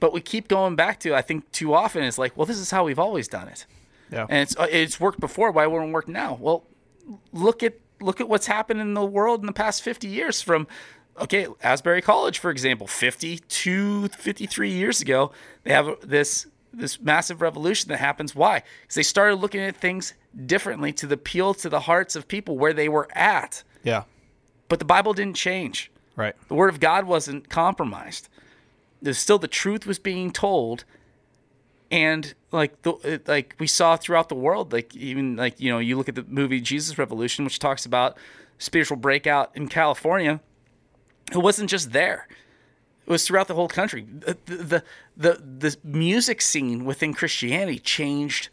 But we keep going back to, I think, too often it's like, well, this is how we've always done it, Yeah. and it's uh, it's worked before. Why wouldn't it work now? Well, look at look at what's happened in the world in the past 50 years from okay asbury college for example 52 53 years ago they have this this massive revolution that happens why because they started looking at things differently to appeal to the hearts of people where they were at. Yeah. But the Bible didn't change. Right. The word of God wasn't compromised. There's still the truth was being told, and like the like we saw throughout the world, like even like you know you look at the movie Jesus Revolution, which talks about spiritual breakout in California. It wasn't just there; it was throughout the whole country. The the the, the music scene within Christianity changed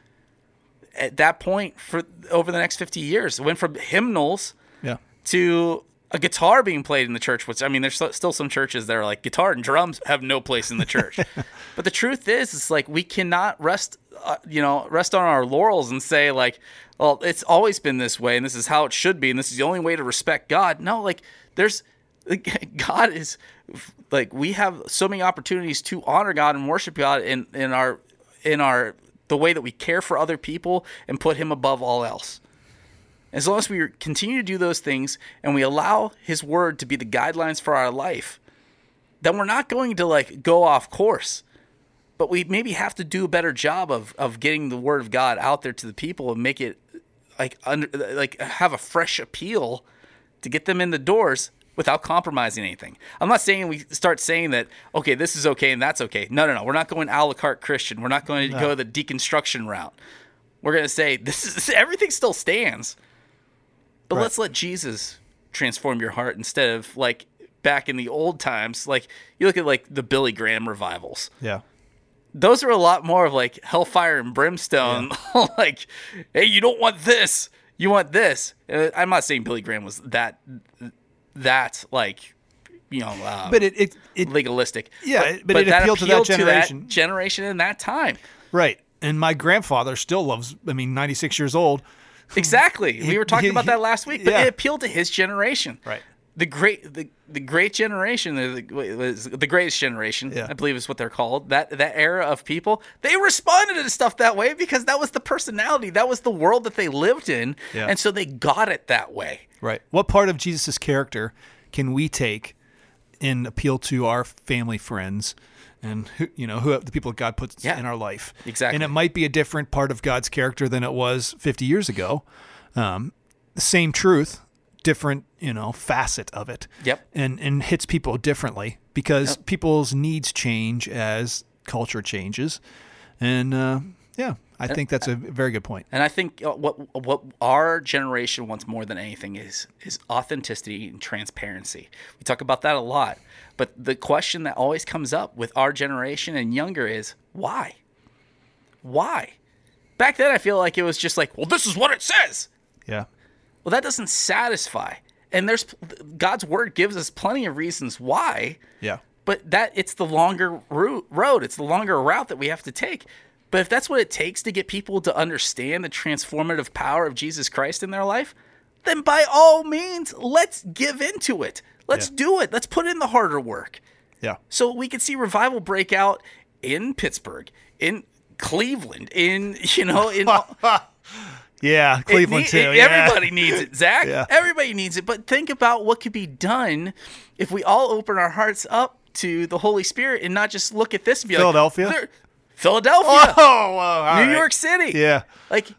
at that point for over the next 50 years. It went from hymnals Yeah. to a guitar being played in the church. Which I mean, there's still some churches that are like guitar and drums have no place in the church. <laughs> but the truth is, it's like we cannot rest, uh, you know, rest on our laurels and say like, well, it's always been this way, and this is how it should be, and this is the only way to respect God. No, like there's. <laughs> God is like we have so many opportunities to honor God and worship God in in our in our the way that we care for other people and put Him above all else. As long as we continue to do those things and we allow His Word to be the guidelines for our life, then we're not going to like go off course. But we maybe have to do a better job of of getting the Word of God out there to the people and make it like under like have a fresh appeal to get them in the doors without compromising anything. I'm not saying we start saying that okay, this is okay and that's okay. No, no, no. We're not going a la carte Christian. We're not going to go the deconstruction route. We're going to say this is <laughs> everything still stands. But Right. let's let Jesus transform your heart instead of like back in the old times. Like you look at like the Billy Graham revivals Yeah. those are a lot more of like hellfire and brimstone. <laughs> like, hey, you don't want this, you want this. Uh, I'm not saying Billy Graham was that that like you know, uh, But it it, it legalistic. Yeah, but it appealed to that generation. generation in that time. right. And my grandfather still loves. I mean, 96 years old. Exactly. <laughs> we were talking he- about he- that last week, but yeah. it appealed to his generation. Right. The great the the great generation, the, the, greatest generation, Yeah. I believe is what they're called. That that era of people, they responded to stuff that way because that was the personality, that was the world that they lived in, Yeah. and so they got it that way. Right. What part of Jesus' character can we take and appeal to our family, friends, and who, you know, who the people God puts Yeah. in our life? Exactly. And it might be a different part of God's character than it was 50 years ago. Um, the same truth, different, you know, facet of it. Yep. And and hits people differently because people's needs change as culture changes, and uh, yeah, I think that's a very good point. And I think uh, what what our generation wants more than anything is is authenticity and transparency. We talk about that a lot, but the question that always comes up with our generation and younger is why? Why? Back then, I feel like it was just like, well, this is what it says. Yeah. Well, that doesn't satisfy. And there's God's word gives us plenty of reasons why Yeah. but that it's the longer route road it's the longer route that we have to take but if that's what it takes to get people to understand the transformative power of jesus christ in their life then by all means let's give into it let's Yeah. do it let's put in the harder work Yeah. so we can see revival break out in pittsburgh in cleveland in you know in <laughs> Yeah, Cleveland need- too. it- yeah. Everybody needs it, Zach. Yeah. Everybody needs it. But think about what could be done if we all open our hearts up to the Holy Spirit and not just look at this and be Philadelphia? like, Philadelphia, <laughs> Oh, New right. York City. Yeah. Like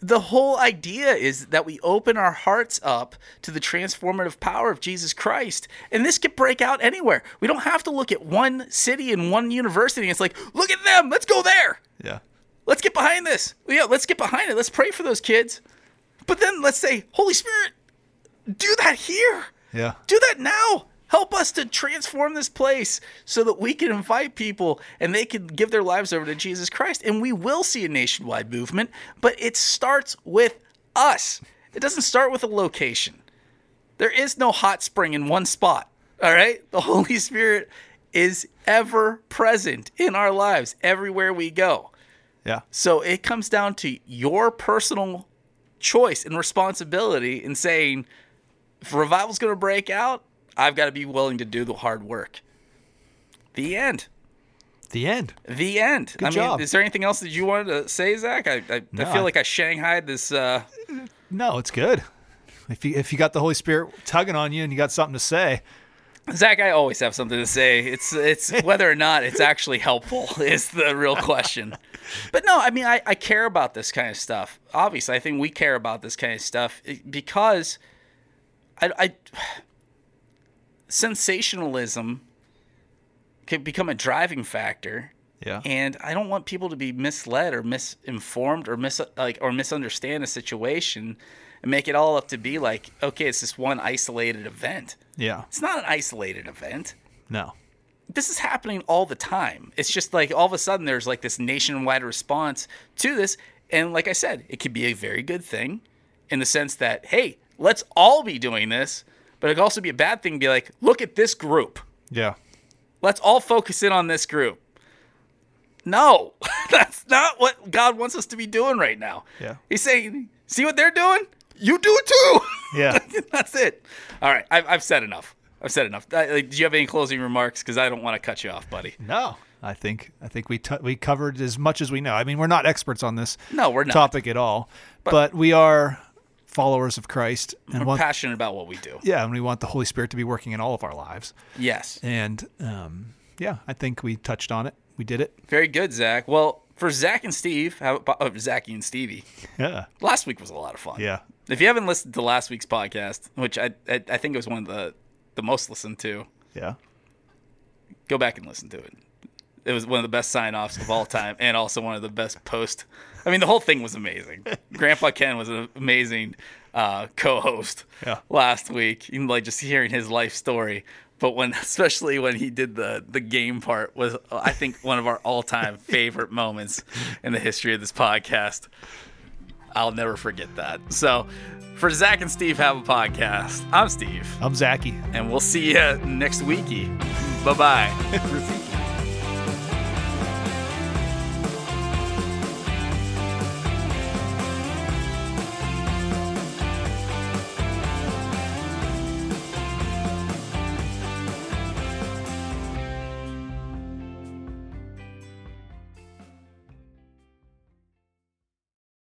the whole idea is that we open our hearts up to the transformative power of Jesus Christ. And this could break out anywhere. We don't have to look at one city and one university. It's like, look at them. Let's go there. Yeah. Let's get behind this. Yeah, let's get behind it. Let's pray for those kids. But then let's say, Holy Spirit, do that here. Yeah. Do that now. Help us to transform this place so that we can invite people and they can give their lives over to Jesus Christ. And we will see a nationwide movement, but it starts with us. It doesn't start with a location. There is no hot spring in one spot. All right? The Holy Spirit is ever present in our lives everywhere we go. Yeah. So it comes down to your personal choice and responsibility in saying, if revival's going to break out, I've got to be willing to do the hard work. The end. The end. The end. I mean, job. is there anything else that you wanted to say, Zach? I, I, No, I feel like I shanghaied this. Uh, No, it's good. If you if you got the Holy Spirit tugging on you and you got something to say, Zach, I always have something to say. It's it's <laughs> whether or not it's actually helpful <laughs> is the real question. But no, I mean, I, I care about this kind of stuff. Obviously, I think we care about this kind of stuff eh, because I, I sensationalism can become a driving factor Yeah. and I don't want people to be misled or misinformed or mis like or misunderstand a situation and make it all up to be like, okay, it's this one isolated event. yeah. It's not an isolated event. No. This is happening all the time. It's just like all of a sudden there's like this nationwide response to this. And like I said, it could be a very good thing in the sense that, hey, let's all be doing this. But it could also be a bad thing to be like, look at this group. Yeah. Let's all focus in on this group. No, <laughs> that's not what God wants us to be doing right now. Yeah. He's saying, see what they're doing? You do it too. Yeah. <laughs> that's it. All right. I've, I've said enough. I've said enough. Uh, like, do you have any closing remarks? Because I don't want to cut you off, buddy. No. I think I think we t- we covered as much as we know. I mean, we're not experts on this No, we're not. topic at all, but, we are followers of Christ and We're want passionate about what we do. yeah, and we want the Holy Spirit to be working in all of our lives. Yes. And um, yeah, I think we touched on it. We did it. Very good, Zach. Well, for Zach and Steve, how about oh, Zachy and Stevie? Yeah. Last week was a lot of fun. Yeah. If you haven't listened to last week's podcast, which I I, I think it was one of the the most listened to, Yeah. go back and listen to it. It was one of the best sign offs of all time, and also one of the best post. I mean, the whole thing was amazing. <laughs> Grandpa Ken was an amazing uh, co-host Yeah. last week. Know, like just hearing his life story, but when <laughs> especially when he did the the game part was, I think, one of our all time <laughs> favorite moments in the history of this podcast. I'll never forget that. So, for Zach and Steve have a podcast. I'm Steve, I'm Zachy. and we'll see you next weeky. Bye bye. <laughs>